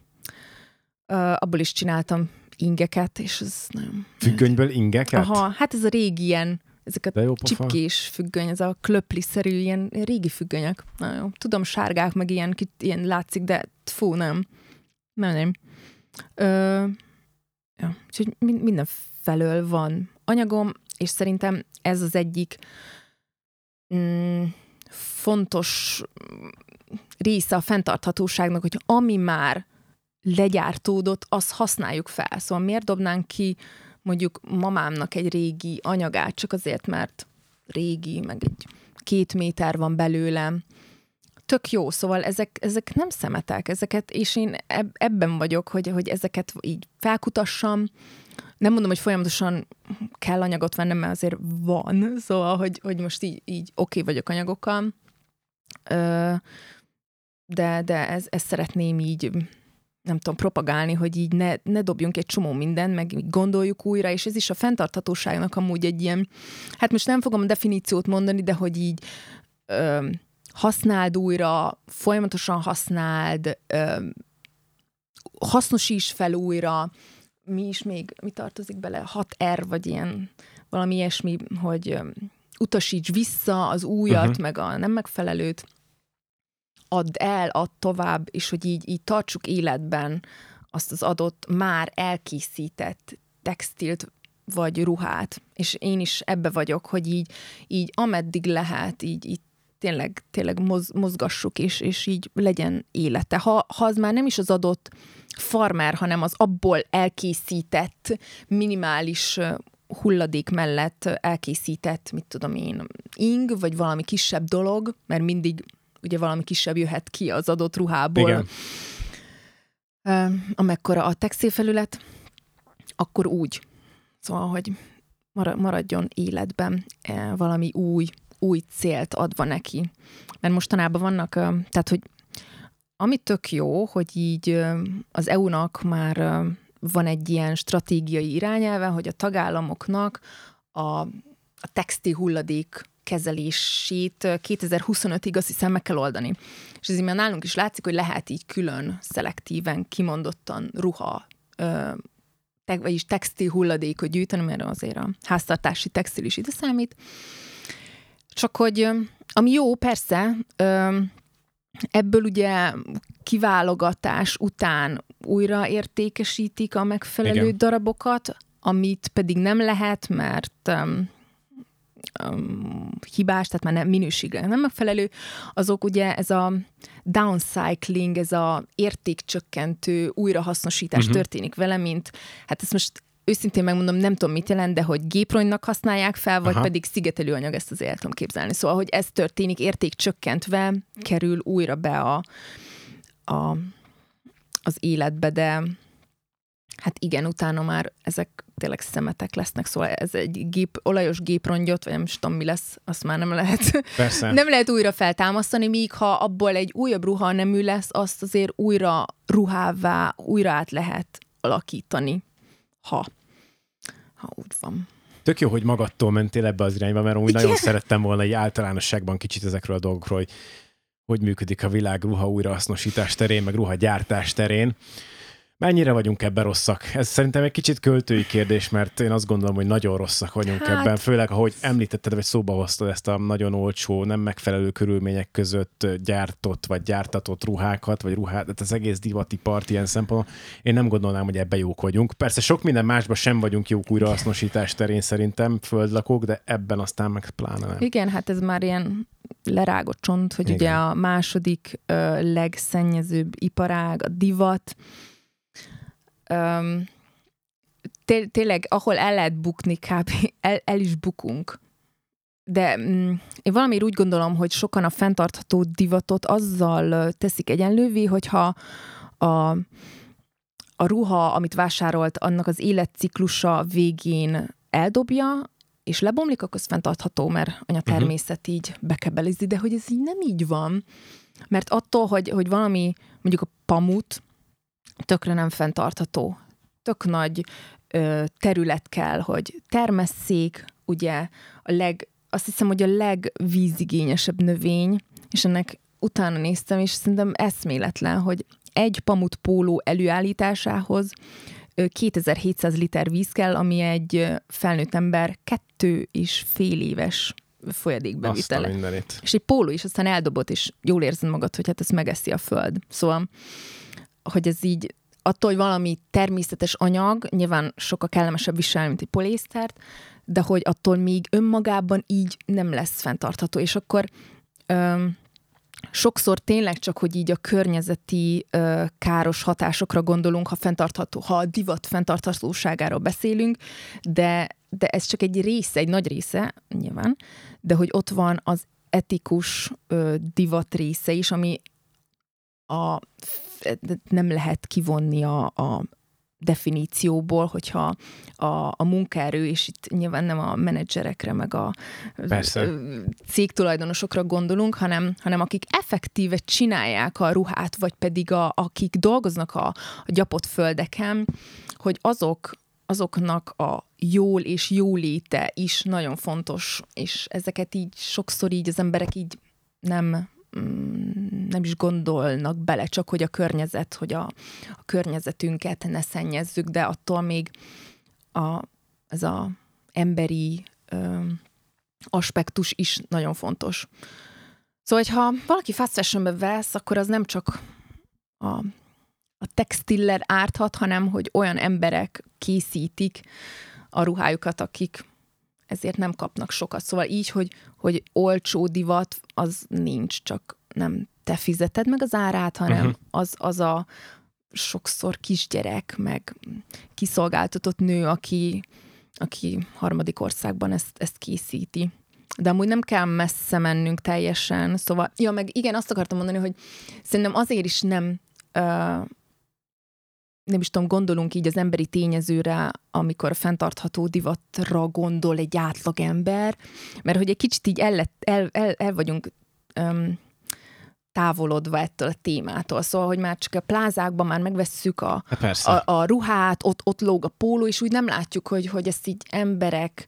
Uh, abból is csináltam ingeket, és ez nagyon... Függönyből ingeket? Aha, hát ez a régi ilyen, ezek a csipkés függöny, ez a klöpli-szerű ilyen régi függönyök. Na jó. Tudom, sárgák, meg ilyen, ilyen látszik, de fú, nem. Nem, nem. Ö, ja, úgyhogy minden felől van anyagom, és szerintem ez az egyik mm, fontos része a fenntarthatóságnak, hogy ami már legyártódott, azt használjuk fel. Szóval miért dobnánk ki mondjuk mamámnak egy régi anyagát, csak azért, mert régi, meg egy két méter van belőlem. Tök jó, szóval ezek, ezek nem szemetek, ezeket, és én ebben vagyok, hogy, hogy ezeket így felkutassam, nem mondom, hogy folyamatosan kell anyagot vennem, mert azért van, szóval, hogy, hogy most így, így oké okay vagyok anyagokkal, de, de ez, ezt szeretném így nem tudom, propagálni, hogy így ne, ne dobjunk egy csomó mindent, meg gondoljuk újra, és ez is a fenntarthatóságnak amúgy egy ilyen, hát most nem fogom a definíciót mondani, de hogy így ö, használd újra, folyamatosan használd, ö, hasznosíts fel újra, mi is még, mi tartozik bele, 6R, vagy ilyen valami ilyesmi, hogy utasíts vissza az újat, uh-huh. meg a nem megfelelőt, add el, add tovább, és hogy így, így tartsuk életben azt az adott, már elkészített textilt vagy ruhát. És én is ebbe vagyok, hogy így, így ameddig lehet, így, így tényleg, tényleg moz, mozgassuk, és, és így legyen élete. Ha, ha az már nem is az adott farmer, hanem az abból elkészített minimális hulladék mellett elkészített, mit tudom én, ing, vagy valami kisebb dolog, mert mindig ugye valami kisebb jöhet ki az adott ruhából. Igen. Amekkora a textilfelület, akkor úgy. Szóval, hogy maradjon életben valami új, új célt adva neki. Mert mostanában vannak, tehát, hogy ami tök jó, hogy így az EU-nak már van egy ilyen stratégiai irányelve, hogy a tagállamoknak a, a textil hulladék kezelését 2025-ig azt hiszem meg kell oldani. És ez már nálunk is látszik, hogy lehet így külön, szelektíven, kimondottan ruha, te, vagyis textil hulladékot gyűjteni, mert azért a háztartási textil is ide számít. Csak hogy ami jó, persze, Ebből ugye kiválogatás után újra értékesítik a megfelelő Igen. darabokat, amit pedig nem lehet, mert um, um, hibás, tehát már nem minőségre nem megfelelő, azok ugye ez a downcycling, ez a értékcsökkentő újrahasznosítás uh-huh. történik vele, mint hát ezt most őszintén megmondom, nem tudom, mit jelent, de hogy gépronynak használják fel, vagy Aha. pedig szigetelőanyag, ezt az el tudom képzelni. Szóval, hogy ez történik, érték csökkentve kerül újra be a, a, az életbe, de hát igen, utána már ezek tényleg szemetek lesznek, szóval ez egy gép, olajos géprongyot, vagy nem is tudom, mi lesz, azt már nem lehet, Persze. nem lehet újra feltámasztani, míg ha abból egy újabb ruha nemű lesz, azt azért újra ruhává, újra át lehet alakítani, ha, ha úgy van. Tök jó, hogy magadtól mentél ebbe az irányba, mert úgy nagyon szerettem volna egy általánosságban kicsit ezekről a dolgokról, hogy hogy működik a világ ruha újrahasznosítás terén, meg ruhagyártás terén. Mennyire vagyunk ebben rosszak? Ez szerintem egy kicsit költői kérdés, mert én azt gondolom, hogy nagyon rosszak vagyunk Hát- ebben, főleg ahogy említetted, vagy szóba hoztad ezt a nagyon olcsó, nem megfelelő körülmények között gyártott, vagy gyártatott ruhákat, vagy ruhát, tehát az egész divatipart ilyen szempontból. Én nem gondolnám, hogy ebbe jók vagyunk. Persze sok minden másban sem vagyunk jók újrahasznosítás terén szerintem, földlakók, de ebben aztán meg pláne nem. Igen, hát ez már ilyen lerágott csont, hogy Igen. Ugye a második ö, legszennyezőbb iparág, a divat. Öm, té- tényleg, ahol el lehet bukni, kb. El, el is bukunk. De mm, én valamiért úgy gondolom, hogy sokan a fenntartható divatot azzal teszik egyenlővé, hogyha a, a ruha, amit vásárolt, annak az életciklusa végén eldobja, és lebomlik, akkor az fenntartható, mert anya természet így bekebelizi, de hogy ez így nem így van. Mert attól, hogy, hogy valami, mondjuk a pamut, tökre nem fenntartható. Tök nagy ö, terület kell, hogy termesszék, ugye a leg, azt hiszem, hogy a legvízigényesebb növény, és ennek utána néztem, és szerintem eszméletlen, hogy egy pamut póló előállításához ö, 2700 liter víz kell, ami egy felnőtt ember kettő és fél éves folyadékbevitele. És egy póló is, aztán eldobott, és jól érzed magad, hogy hát ezt megeszi a föld. Szóval, hogy ez így, attól, hogy valami természetes anyag, nyilván sokkal kellemesebb viselni, mint egy poliésztert, de hogy attól még önmagában így nem lesz fenntartható. És akkor öm, sokszor tényleg csak, hogy így a környezeti ö, káros hatásokra gondolunk, ha fenntartható, ha a divat fenntarthatóságáról beszélünk, de, de ez csak egy része, egy nagy része, nyilván, de hogy ott van az etikus ö, divat része is, ami a, nem lehet kivonni a, a definícióból, hogyha a, a munkaerő, és itt nyilván nem a menedzserekre, meg a Persze. cégtulajdonosokra gondolunk, hanem, hanem akik effektíve csinálják a ruhát, vagy pedig a, akik dolgoznak a, a gyapott földeken, hogy azok azoknak a jól és jóléte is nagyon fontos, és ezeket így sokszor így az emberek így nem, nem is gondolnak bele, csak hogy a környezet, hogy a, a környezetünket ne szennyezzük, de attól még a, ez a emberi ö, aspektus is nagyon fontos. Szóval, ha valaki fast fashionbe vesz, akkor az nem csak a, a textiller árthat, hanem hogy olyan emberek készítik a ruhájukat, akik ezért nem kapnak sokat. Szóval így, hogy, hogy olcsó divat, az nincs, csak nem te fizeted meg az árát, hanem uh-huh. az, az a sokszor kisgyerek, meg kiszolgáltatott nő, aki, aki harmadik országban ezt, ezt készíti. De amúgy nem kell messze mennünk teljesen, szóval, ja, meg igen, azt akartam mondani, hogy szerintem azért is nem ö, nem is tudom, gondolunk így az emberi tényezőre, amikor fenntartható divatra gondol egy átlag ember, mert hogy egy kicsit így el, lett, el, el, el vagyunk öm, távolodva ettől a témától. Szóval, hogy már csak a plázákban már megvesszük a, Hát persze. a, a ruhát, ott, ott lóg a póló, és úgy nem látjuk, hogy, hogy ezt így emberek,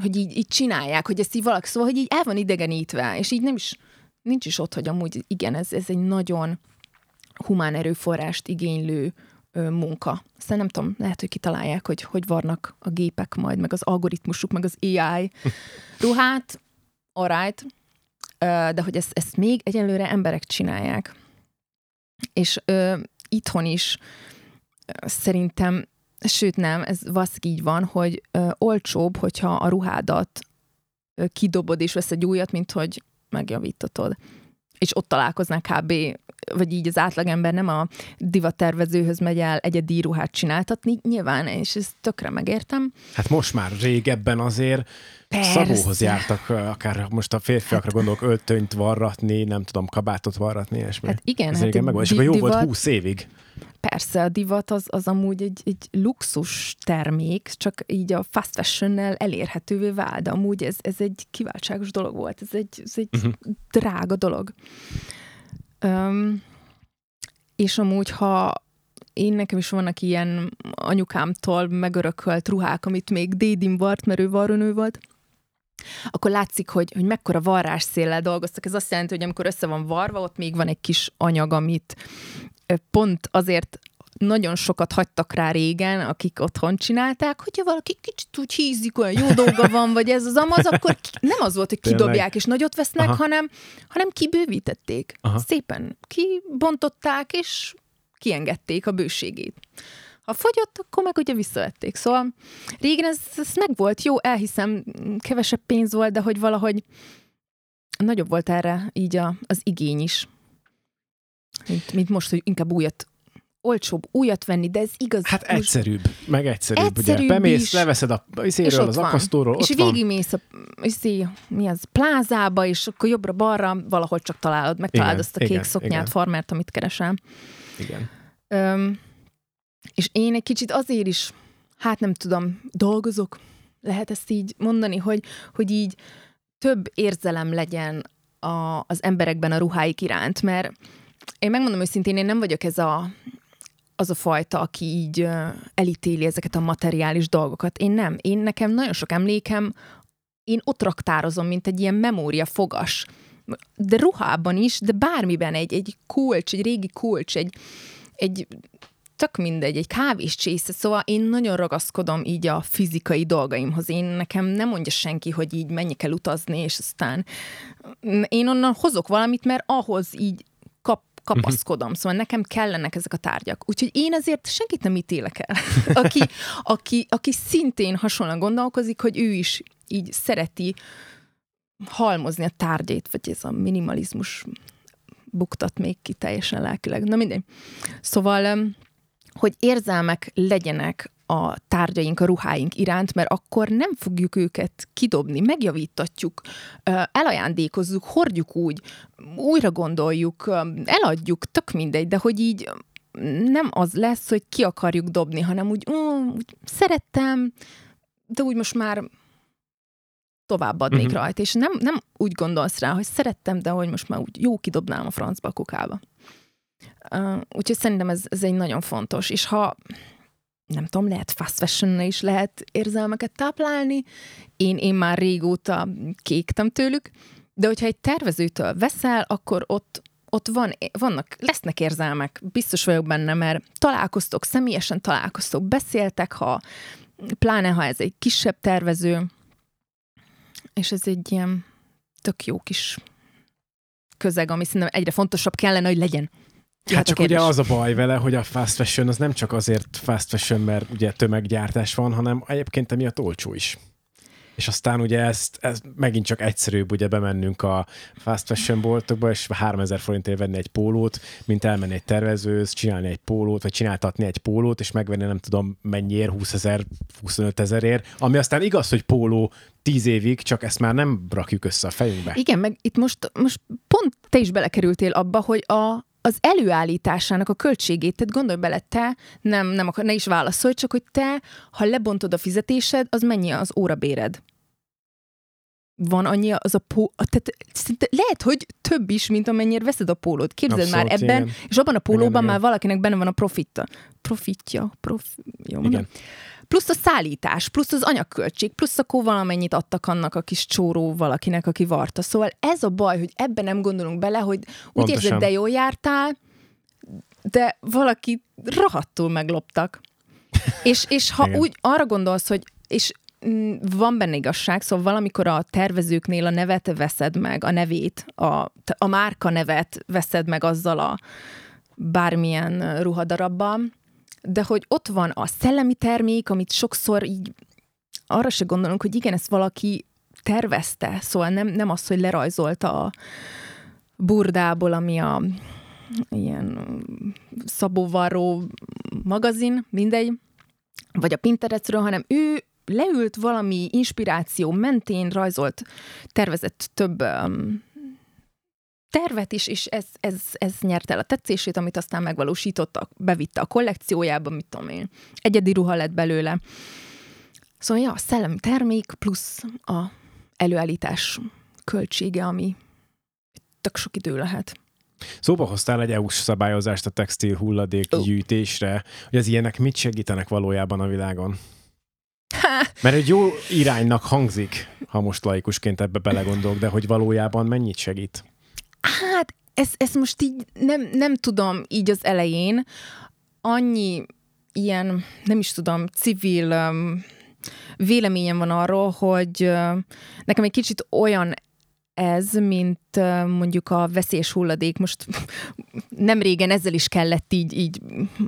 hogy így, így csinálják, hogy ezt így valaki, szóval, hogy így el van idegenítve, és így nem is, nincs is ott, hogy amúgy igen, ez, ez egy nagyon humán erőforrást igénylő munka. Aztán nem tudom, lehet, hogy kitalálják, hogy hogy varnak a gépek majd, meg az algoritmusuk, meg az AI ruhát, alright, de hogy ezt, ezt még egyelőre emberek csinálják. És ö, itthon is szerintem, sőt nem, ez valószínűleg így van, hogy ö, olcsóbb, hogyha a ruhádat ö, kidobod és vesz egy újat, mint hogy megjavítatod. És ott találkoznál kb. Vagy így az átlagember nem a divattervezőhöz megy el egyedi íruhát csináltatni, nyilván, és ezt tökre megértem. Hát most már régebben azért Persze. Szabóhoz jártak, akár most a férfiakra hát, gondolok, öltönyt varratni, nem tudom, kabátot varratni, és Hát igen, Ez hát meg, és akkor jó divat, volt húsz évig. Persze, a divat az, az amúgy egy, egy luxus termék, csak így a fast fashion elérhetővé vált, amúgy ez, ez egy kiváltságos dolog volt, ez egy, ez egy uh-huh. drága dolog. Um, és amúgy, ha én nekem is vannak ilyen anyukámtól megörökölt ruhák, amit még dédim vart, mert ő varronő volt, akkor látszik, hogy, hogy mekkora varrás széllel dolgoztak. Ez azt jelenti, hogy amikor össze van varva, ott még van egy kis anyag, amit pont azért nagyon sokat hagytak rá régen, akik otthon csinálták, hogyha valaki kicsit úgy hízik, olyan jó dolga van, vagy ez az amaz, akkor nem az volt, hogy kidobják és nagyot vesznek, hanem, hanem kibővítették. Aha. Szépen kibontották, és kiengedték a bőségét. Ha fogyott, akkor meg ugye visszavették. Szóval régen ez, ez meg volt, jó, elhiszem, kevesebb pénz volt, de hogy valahogy nagyobb volt erre így a, az igény is. Mint, mint most, hogy inkább újat olcsóbb újat venni, de ez igaz. Hát egyszerűbb, meg egyszerűbb, egyszerűbb ugye. Bemész, is. leveszed a izéről, az akasztóról, És végigmész a izé, mi az, plázába, és akkor jobbra-balra valahol csak találod, megtalálod igen, azt a kék igen, szoknyát, igen. farmert, amit keresem. Igen. Öm, és én egy kicsit azért is, hát nem tudom, dolgozok, lehet ezt így mondani, hogy, hogy így több érzelem legyen a, az emberekben a ruháik iránt, mert én megmondom őszintén, én nem vagyok ez a, az a fajta, aki így elítéli ezeket a materiális dolgokat. Én nem. Én nekem nagyon sok emlékem, én ott raktározom, mint egy ilyen memória fogas. De ruhában is, de bármiben egy, egy kulcs, egy régi kulcs, egy, egy tök mindegy, egy kávés csésze, szóval én nagyon ragaszkodom így a fizikai dolgaimhoz. Én nekem nem mondja senki, hogy így menjek el utazni, és aztán én onnan hozok valamit, mert ahhoz így kapaszkodom. Szóval nekem kellenek ezek a tárgyak. Úgyhogy én ezért senkit nem ítélek el. aki, aki, aki szintén hasonlóan gondolkozik, hogy ő is így szereti halmozni a tárgyait, vagy ez a minimalizmus buktat még ki teljesen lelkileg. Na mindegy. Szóval hogy érzelmek legyenek a tárgyaink, a ruháink iránt, mert akkor nem fogjuk őket kidobni, megjavítatjuk, elajándékozzuk, hordjuk úgy, újra gondoljuk, eladjuk, tök mindegy, de hogy így nem az lesz, hogy ki akarjuk dobni, hanem úgy, ó, úgy szerettem, de úgy most már továbbadnék uh-huh. rajta, és nem, nem úgy gondolsz rá, hogy szerettem, de hogy most már úgy jó kidobnám a francba a kukába. Uh, úgyhogy szerintem ez, ez egy nagyon fontos. És ha nem tudom, lehet fast fashion is lehet érzelmeket táplálni. Én, én már régóta kéktem tőlük, de hogyha egy tervezőtől veszel, akkor ott, ott van, vannak, lesznek érzelmek, biztos vagyok benne, mert találkoztok, személyesen találkoztok, beszéltek, ha pláne ha ez egy kisebb tervező, és ez egy ilyen tök jó kis közeg, ami szerintem egyre fontosabb kellene, hogy legyen. Hát csak ugye az a baj vele, hogy a fast fashion az nem csak azért fast fashion, mert ugye tömeggyártás van, hanem egyébként emiatt olcsó is. És aztán ugye ezt, ez megint csak egyszerűbb ugye bemennünk a fast fashion boltokba, és 3000 forintért venni egy pólót, mint elmenni egy tervezőhöz, csinálni egy pólót, vagy csináltatni egy pólót, és megvenni nem tudom mennyiért, 20 ezer, 25 ezerért, ami aztán igaz, hogy póló 10 évig, csak ezt már nem rakjuk össze a fejünkbe. Igen, meg itt most, most pont te is belekerültél abba, hogy a, az előállításának a költségét, tehát gondolj bele, te nem, nem akar, ne is válaszolj, csak hogy te, ha lebontod a fizetésed, az mennyi az órabéred? Van annyi az a pó... Tehát lehet, hogy több is, mint amennyire veszed a pólót. Képzeld Abszolút, már ebben, igen. és abban a pólóban igen, már igen. valakinek benne van a profitta. Profitja. Prof... Jó, igen plusz a szállítás, plusz az anyagköltség, plusz akkor valamennyit adtak annak a kis csóró valakinek, aki varta. Szóval ez a baj, hogy ebben nem gondolunk bele, hogy úgy Pontosan. érzed, de jól jártál, de valaki rahattul megloptak. és, és ha Igen. úgy arra gondolsz, hogy és mm, van benne igazság, szóval valamikor a tervezőknél a nevet veszed meg, a nevét, a, a márka nevet veszed meg azzal a bármilyen ruhadarabban, de hogy ott van a szellemi termék, amit sokszor így arra se gondolunk, hogy igen, ezt valaki tervezte, szóval nem, nem az, hogy lerajzolta a burdából, ami a ilyen szabóvarró magazin, mindegy, vagy a Pinterestről, hanem ő leült valami inspiráció mentén, rajzolt, tervezett több um, tervet is, és ez, ez, ez nyerte el a tetszését, amit aztán megvalósította, bevitte a kollekciójába, mit tudom én, egyedi ruha lett belőle. Szóval ja, a szellemi termék plusz a előállítás költsége, ami tök sok idő lehet. Szóba hoztál egy EU-s szabályozást a textil hulladék oh. gyűjtésre, hogy az ilyenek mit segítenek valójában a világon? Ha. Mert egy jó iránynak hangzik, ha most laikusként ebbe belegondolok, de hogy valójában mennyit segít? Hát, ezt, ezt most így nem, nem tudom így az elején. Annyi ilyen, nem is tudom, civil um, véleményem van arról, hogy uh, nekem egy kicsit olyan ez, mint mondjuk a veszélyes hulladék. Most nem régen ezzel is kellett így, így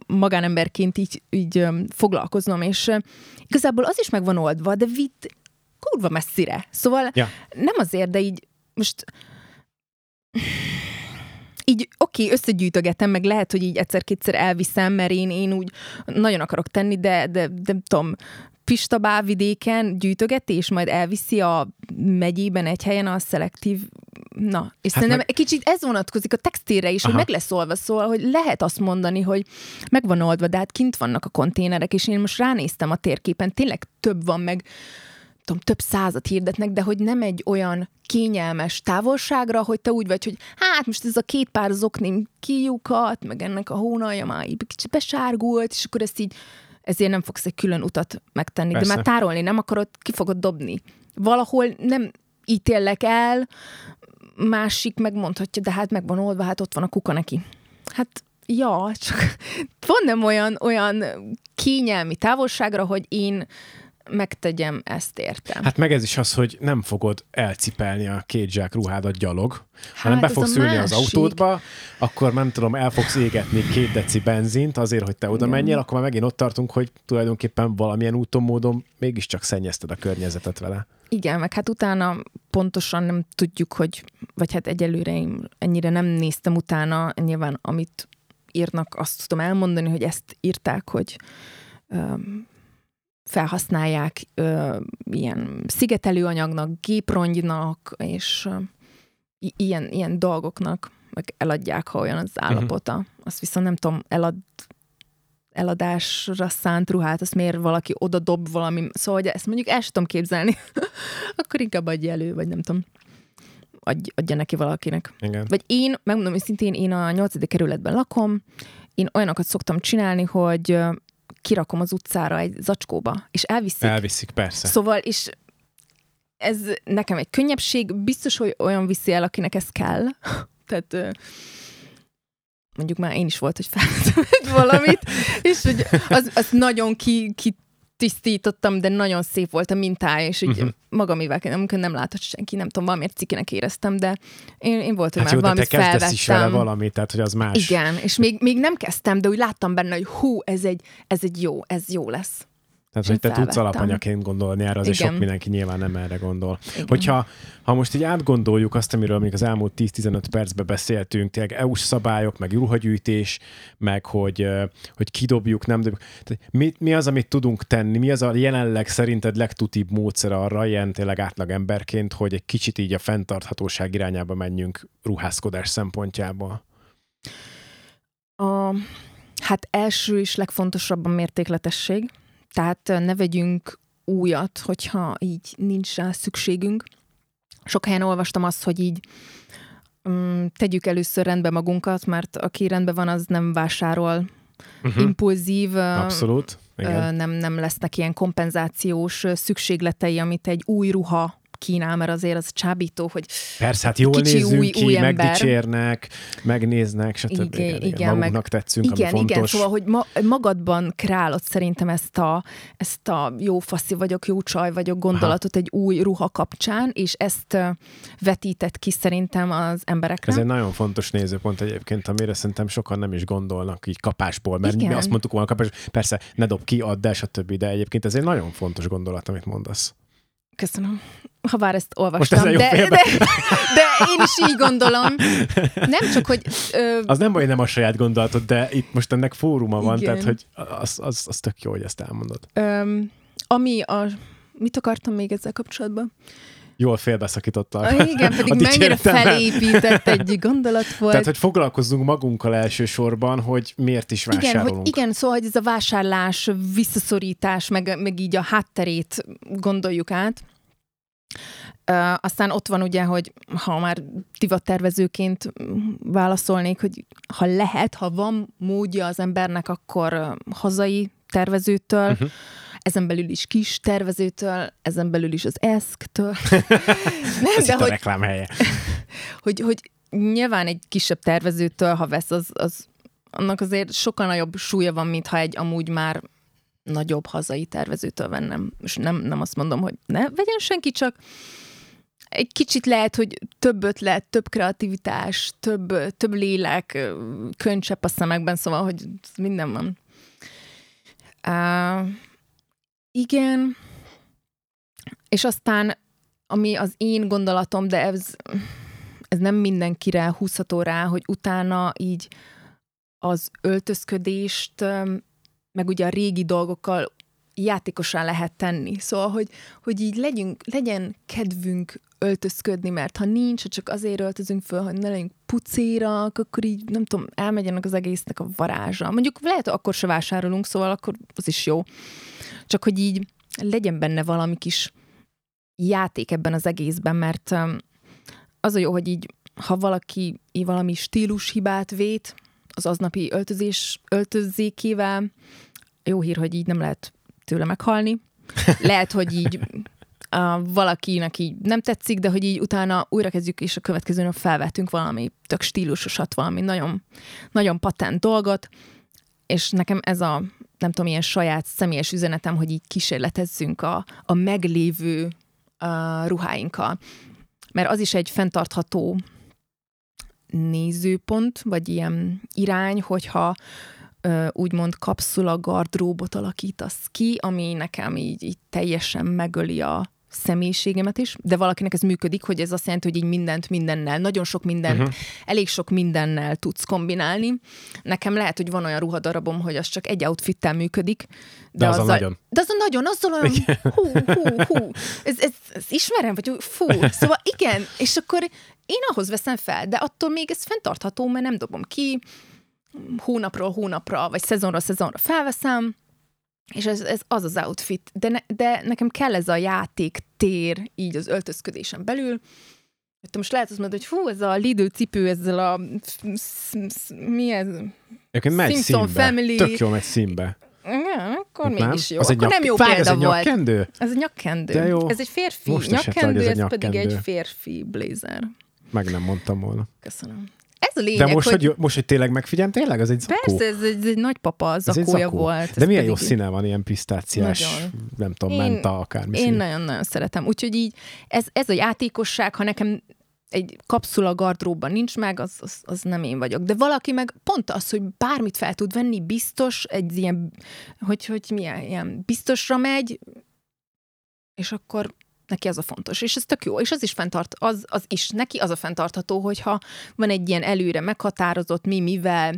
magánemberként így, így foglalkoznom, és igazából az is meg van oldva, de vitt kurva messzire. Szóval ja. nem azért, de így most így oké, okay, összegyűjtögetem, meg lehet, hogy így egyszer-kétszer elviszem, mert én, én úgy nagyon akarok tenni, de, de, de nem tudom, Pista vidéken gyűjtögeti, és majd elviszi a megyében egy helyen a szelektív Na, és hát szerintem meg... egy kicsit ez vonatkozik a textilre is, Aha. hogy meg lesz olva, szóval, hogy lehet azt mondani, hogy meg van oldva, de hát kint vannak a konténerek, és én most ránéztem a térképen, tényleg több van, meg tudom, több százat hirdetnek, de hogy nem egy olyan kényelmes távolságra, hogy te úgy vagy, hogy hát most ez a két pár zoknim kiukat, meg ennek a hónalja már kicsit besárgult, és akkor ezt így ezért nem fogsz egy külön utat megtenni. Persze. De már tárolni nem akarod, ki fogod dobni. Valahol nem ítélek el, másik megmondhatja, de hát meg van oldva, hát ott van a kuka neki. Hát ja, csak van nem olyan, olyan kényelmi távolságra, hogy én megtegyem, ezt értem. Hát meg ez is az, hogy nem fogod elcipelni a két zsák ruhádat gyalog, hát hanem be fogsz ülni másik. az autódba, akkor nem tudom, el fogsz égetni két deci benzint azért, hogy te oda menjél, akkor már megint ott tartunk, hogy tulajdonképpen valamilyen úton, módon mégiscsak szennyezted a környezetet vele. Igen, meg hát utána pontosan nem tudjuk, hogy, vagy hát egyelőre én ennyire nem néztem utána, nyilván amit írnak, azt tudom elmondani, hogy ezt írták, hogy um, felhasználják ö, ilyen szigetelőanyagnak, géprongynak, és ö, ilyen, ilyen dolgoknak, meg eladják, ha olyan az mhm. állapota. Uh-huh. Azt viszont nem tudom, elad, eladásra szánt ruhát, azt miért valaki oda dob valami, szóval hogy ezt mondjuk el sem tudom képzelni, akkor inkább adja elő, vagy nem tudom, adj, adja neki valakinek. Igen. Vagy én, megmondom őszintén, én a nyolcadik kerületben lakom, én olyanokat szoktam csinálni, hogy kirakom az utcára egy zacskóba, és elviszik. Elviszik, persze. Szóval, és ez nekem egy könnyebbség, biztos, hogy olyan viszi el, akinek ez kell. Tehát mondjuk már én is volt, hogy felvettem valamit, és hogy az, az nagyon ki, ki tisztítottam, de nagyon szép volt a mintája, és úgy uh-huh. magamével, amikor nem látott senki, nem tudom, valamiért cikinek éreztem, de én, én volt, hogy hát már jó, valamit de te felvettem. is vele valamit, tehát hogy az más. Igen, és még, még nem kezdtem, de úgy láttam benne, hogy hú, ez egy, ez egy jó, ez jó lesz. Tehát, hogy te tudsz alapanyaként gondolni erre, azért Igen. sok mindenki nyilván nem erre gondol. Igen. Hogyha ha most így átgondoljuk azt, amiről még az elmúlt 10-15 percben beszéltünk, tényleg EU-s szabályok, meg ruhagyűjtés, meg hogy, hogy kidobjuk, nem dobjuk. Tehát mi, mi, az, amit tudunk tenni? Mi az a jelenleg szerinted legtutibb módszer arra, ilyen tényleg átlag emberként, hogy egy kicsit így a fenntarthatóság irányába menjünk ruházkodás szempontjából? A, hát első és legfontosabb a mértékletesség tehát ne vegyünk újat, hogyha így nincs rá szükségünk. Sok helyen olvastam azt, hogy így um, tegyük először rendbe magunkat, mert aki rendben van, az nem vásárol uh-huh. impulzív. Abszolút. Igen. Nem, nem lesznek ilyen kompenzációs szükségletei, amit egy új ruha kínál, mert azért az csábító, hogy Persze, hát jól kicsi nézünk új, ki, új megdicsérnek, megnéznek, stb. Igen, igen, igen, magunknak meg, tetszünk, igen, ami fontos. Igen, szóval, hogy ma, magadban kreálod szerintem ezt a, ezt a jó faszi vagyok, jó csaj vagyok gondolatot Aha. egy új ruha kapcsán, és ezt vetített ki szerintem az emberekre. Ez egy nagyon fontos nézőpont egyébként, amire szerintem sokan nem is gondolnak így kapásból, mert igen. mi azt mondtuk volna kapás, persze ne dob ki, add el, stb. De egyébként ez egy nagyon fontos gondolat, amit mondasz. Köszönöm. Ha bár ezt olvastam, de, de, de, de én is így gondolom. Nem csak, hogy... Ö... Az nem baj, nem a saját gondolatod, de itt most ennek fóruma van, igen. tehát hogy az, az, az tök jó, hogy ezt elmondod. Öm, ami a... Mit akartam még ezzel kapcsolatban? jól félbeszakítottak. Ah, igen, pedig mennyire felépített egy gondolat volt. Tehát, hogy foglalkozzunk magunkkal elsősorban, hogy miért is vásárolunk. Igen, hogy igen szóval hogy ez a vásárlás, visszaszorítás, meg, meg így a hátterét gondoljuk át. Aztán ott van ugye, hogy ha már divattervezőként válaszolnék, hogy ha lehet, ha van módja az embernek, akkor hazai tervezőtől, uh-huh ezen belül is kis tervezőtől, ezen belül is az ESZK-től. Nem, de a hogy, reklám helye. hogy, hogy nyilván egy kisebb tervezőtől, ha vesz, az, az annak azért sokkal nagyobb súlya van, mint ha egy amúgy már nagyobb hazai tervezőtől vennem. És nem, nem azt mondom, hogy ne vegyen senki, csak egy kicsit lehet, hogy több ötlet, több kreativitás, több, több lélek, könycsepp a szemekben, szóval, hogy minden van. Uh, igen, és aztán, ami az én gondolatom, de ez, ez nem mindenkire húzható rá, hogy utána így az öltözködést, meg ugye a régi dolgokkal játékosan lehet tenni. Szóval, hogy, hogy így legyünk, legyen kedvünk öltözködni, mert ha nincs, ha csak azért öltözünk föl, hogy ne legyünk pucérak, akkor így, nem tudom, elmegyenek az egésznek a varázsa. Mondjuk lehet, akkor se vásárolunk, szóval akkor az is jó. Csak hogy így legyen benne valami kis játék ebben az egészben, mert az a jó, hogy így, ha valaki így valami stílushibát vét az aznapi öltözés öltözékével, jó hír, hogy így nem lehet tőle meghalni. Lehet, hogy így a, valakinek így nem tetszik, de hogy így utána újra kezdjük, és a következő nap felvettünk valami tök stílusosat, valami nagyon, nagyon patent dolgot, és nekem ez a, nem tudom, ilyen saját személyes üzenetem, hogy így kísérletezzünk a, a meglévő a ruháinkkal. Mert az is egy fenntartható nézőpont, vagy ilyen irány, hogyha úgymond kapszula gardróbot alakítasz ki, ami nekem így, így teljesen megöli a személyiségemet is, de valakinek ez működik, hogy ez azt jelenti, hogy így mindent mindennel, nagyon sok mindent, uh-huh. elég sok mindennel tudsz kombinálni. Nekem lehet, hogy van olyan ruhadarabom, hogy az csak egy outfittel működik. De, de azzal, azzal nagyon. De azzal nagyon, azzal olyan, hú, hú, hú, ez, ez, ez ismerem, vagy fú, szóval igen, és akkor én ahhoz veszem fel, de attól még ez fenntartható, mert nem dobom ki, hónapról hónapra, vagy szezonról szezonra felveszem, és ez, ez az az outfit. De, ne, de nekem kell ez a játék tér így az öltözködésen belül. Te most lehet azt mondani, hogy fú, ez a Lidl cipő ezzel a... Mi ez? Egyébként megy Simpson színbe. Family. Tök jó megy színbe. Ja, akkor nem? mégis jó. Az akkor nyak... nem jó Fáj, példa ez egy volt. Nyakkendő? Ez egy nyakkendő. De jó. Ez egy férfi Most nyakkendő, ez, ez pedig egy férfi blazer. Meg nem mondtam volna. Köszönöm. Ez a lényeg, De most, hogy... hogy, most, hogy tényleg megfigyelem, tényleg az egy zakó? Persze, ez egy, egy nagypapa zakója volt. De milyen jó színe van, ilyen pisztáciás, nagyon. nem tudom, én, menta, akármi Én nagyon-nagyon szeretem. Úgyhogy így ez, ez a játékosság, ha nekem egy kapszula gardróbban nincs meg, az, az, az nem én vagyok. De valaki meg pont az, hogy bármit fel tud venni, biztos, egy ilyen, hogy, hogy milyen, ilyen biztosra megy, és akkor neki az a fontos, és ez tök jó, és az is fenntart, az, az is, neki az a fenntartható, hogyha van egy ilyen előre meghatározott mi, mivel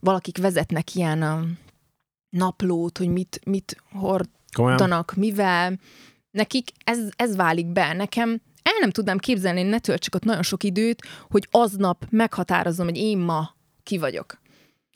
valakik vezetnek ilyen a naplót, hogy mit, mit hordanak, mivel, nekik ez, ez válik be. Nekem el nem tudnám képzelni, ne töltsek ott nagyon sok időt, hogy aznap meghatározom, hogy én ma ki vagyok.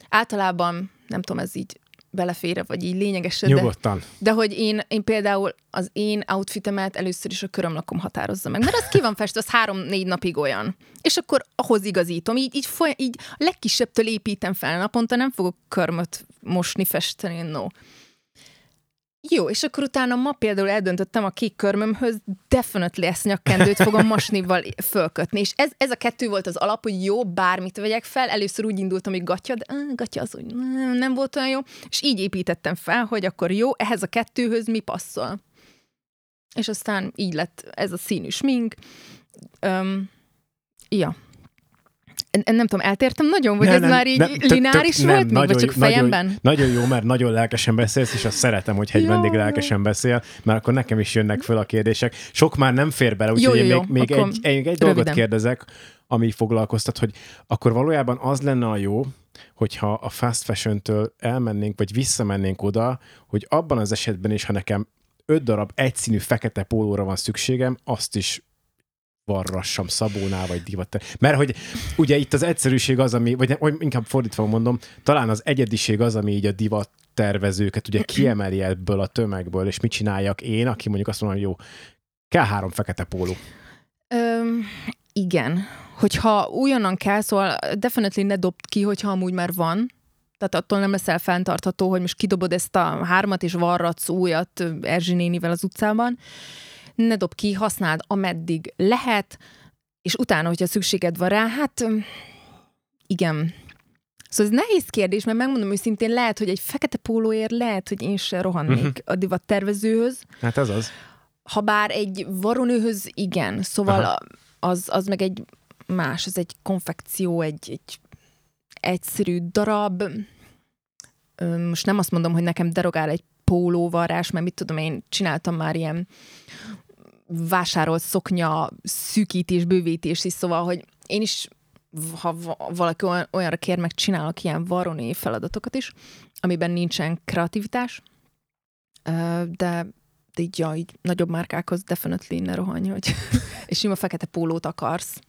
Általában, nem tudom, ez így belefér, vagy így lényeges. Nyugodtan. De, de hogy én, én például az én outfitemet először is a körömlakom határozza meg, mert az ki van festve, az három-négy napig olyan. És akkor ahhoz igazítom. Így, így, foly, így legkisebbtől építem fel naponta, nem fogok körmöt mosni, festeni, no. Jó, és akkor utána ma például eldöntöttem a kék körmömhöz, definitely ezt nyakkendőt fogom mosnival fölkötni. És ez, ez a kettő volt az alap, hogy jó, bármit vegyek fel. Először úgy indultam, hogy gatya, de gatya az úgy nem volt olyan jó. És így építettem fel, hogy akkor jó, ehhez a kettőhöz mi passzol. És aztán így lett ez a színű smink. Um, ja. Nem tudom, eltértem nagyon, vagy nem, ez nem, már így nem, lineáris tök, volt nem, még, vagy csak fejemben? Nagyon, nagyon jó, mert nagyon lelkesen beszélsz, és azt szeretem, hogyha egy vendég lelkesen beszél, mert akkor nekem is jönnek föl a kérdések. Sok már nem fér bele, úgyhogy én még, még egy, egy, egy dolgot kérdezek, ami foglalkoztat, hogy akkor valójában az lenne a jó, hogyha a fast fashion-től elmennénk, vagy visszamennénk oda, hogy abban az esetben is, ha nekem öt darab egyszínű fekete pólóra van szükségem, azt is varrassam szabónál, vagy divat. Mert hogy ugye itt az egyszerűség az, ami, vagy, vagy inkább fordítva mondom, talán az egyediség az, ami így a divat tervezőket ugye kiemeli ebből a tömegből, és mit csináljak én, aki mondjuk azt mondom, hogy jó, kell három fekete póló. Öm, igen. Hogyha újonnan kell, szóval definitely ne dobd ki, hogyha amúgy már van, tehát attól nem leszel fenntartható, hogy most kidobod ezt a hármat, és varratsz újat Erzsi nénivel az utcában ne dob ki, használd ameddig lehet, és utána, hogyha szükséged van rá, hát igen. Szóval ez nehéz kérdés, mert megmondom őszintén, lehet, hogy egy fekete pólóért lehet, hogy én se rohannék uh-huh. a divat tervezőhöz. Hát ez az. Ha bár egy varonőhöz, igen. Szóval az, az meg egy más, az egy konfekció, egy, egy egyszerű darab. Most nem azt mondom, hogy nekem derogál egy pólóvarrás, mert mit tudom, én csináltam már ilyen vásárolt szoknya szűkítés, bővítés is, szóval, hogy én is, ha valaki olyanra kér, meg csinálok ilyen varoni feladatokat is, amiben nincsen kreativitás, de, de így, ja, így nagyobb márkákhoz definitely ne rohanj, hogy és sima fekete pólót akarsz.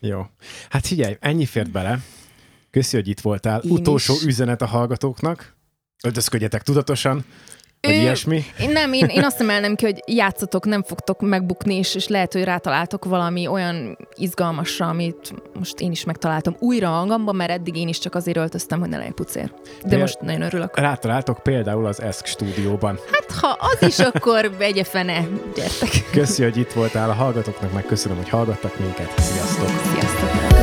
Jó. Hát figyelj, ennyi fért bele. Köszi, hogy itt voltál. Én Utolsó is. üzenet a hallgatóknak. Öltözködjetek tudatosan. Vagy ő, ilyesmi? Én nem, én, én azt emelnem ki, hogy játszatok, nem fogtok megbukni, és, és lehet, hogy rátaláltok valami olyan izgalmasra, amit most én is megtaláltam újra magamban, mert eddig én is csak azért öltöztem, hogy ne legyen pucér. De Péld, most nagyon örülök. Rátaláltok például az ESK stúdióban. Hát ha az is, akkor vegye fene, gyertek. Köszi, hogy itt voltál a hallgatóknak, meg köszönöm, hogy hallgattak minket. Sziasztok! Sziasztok!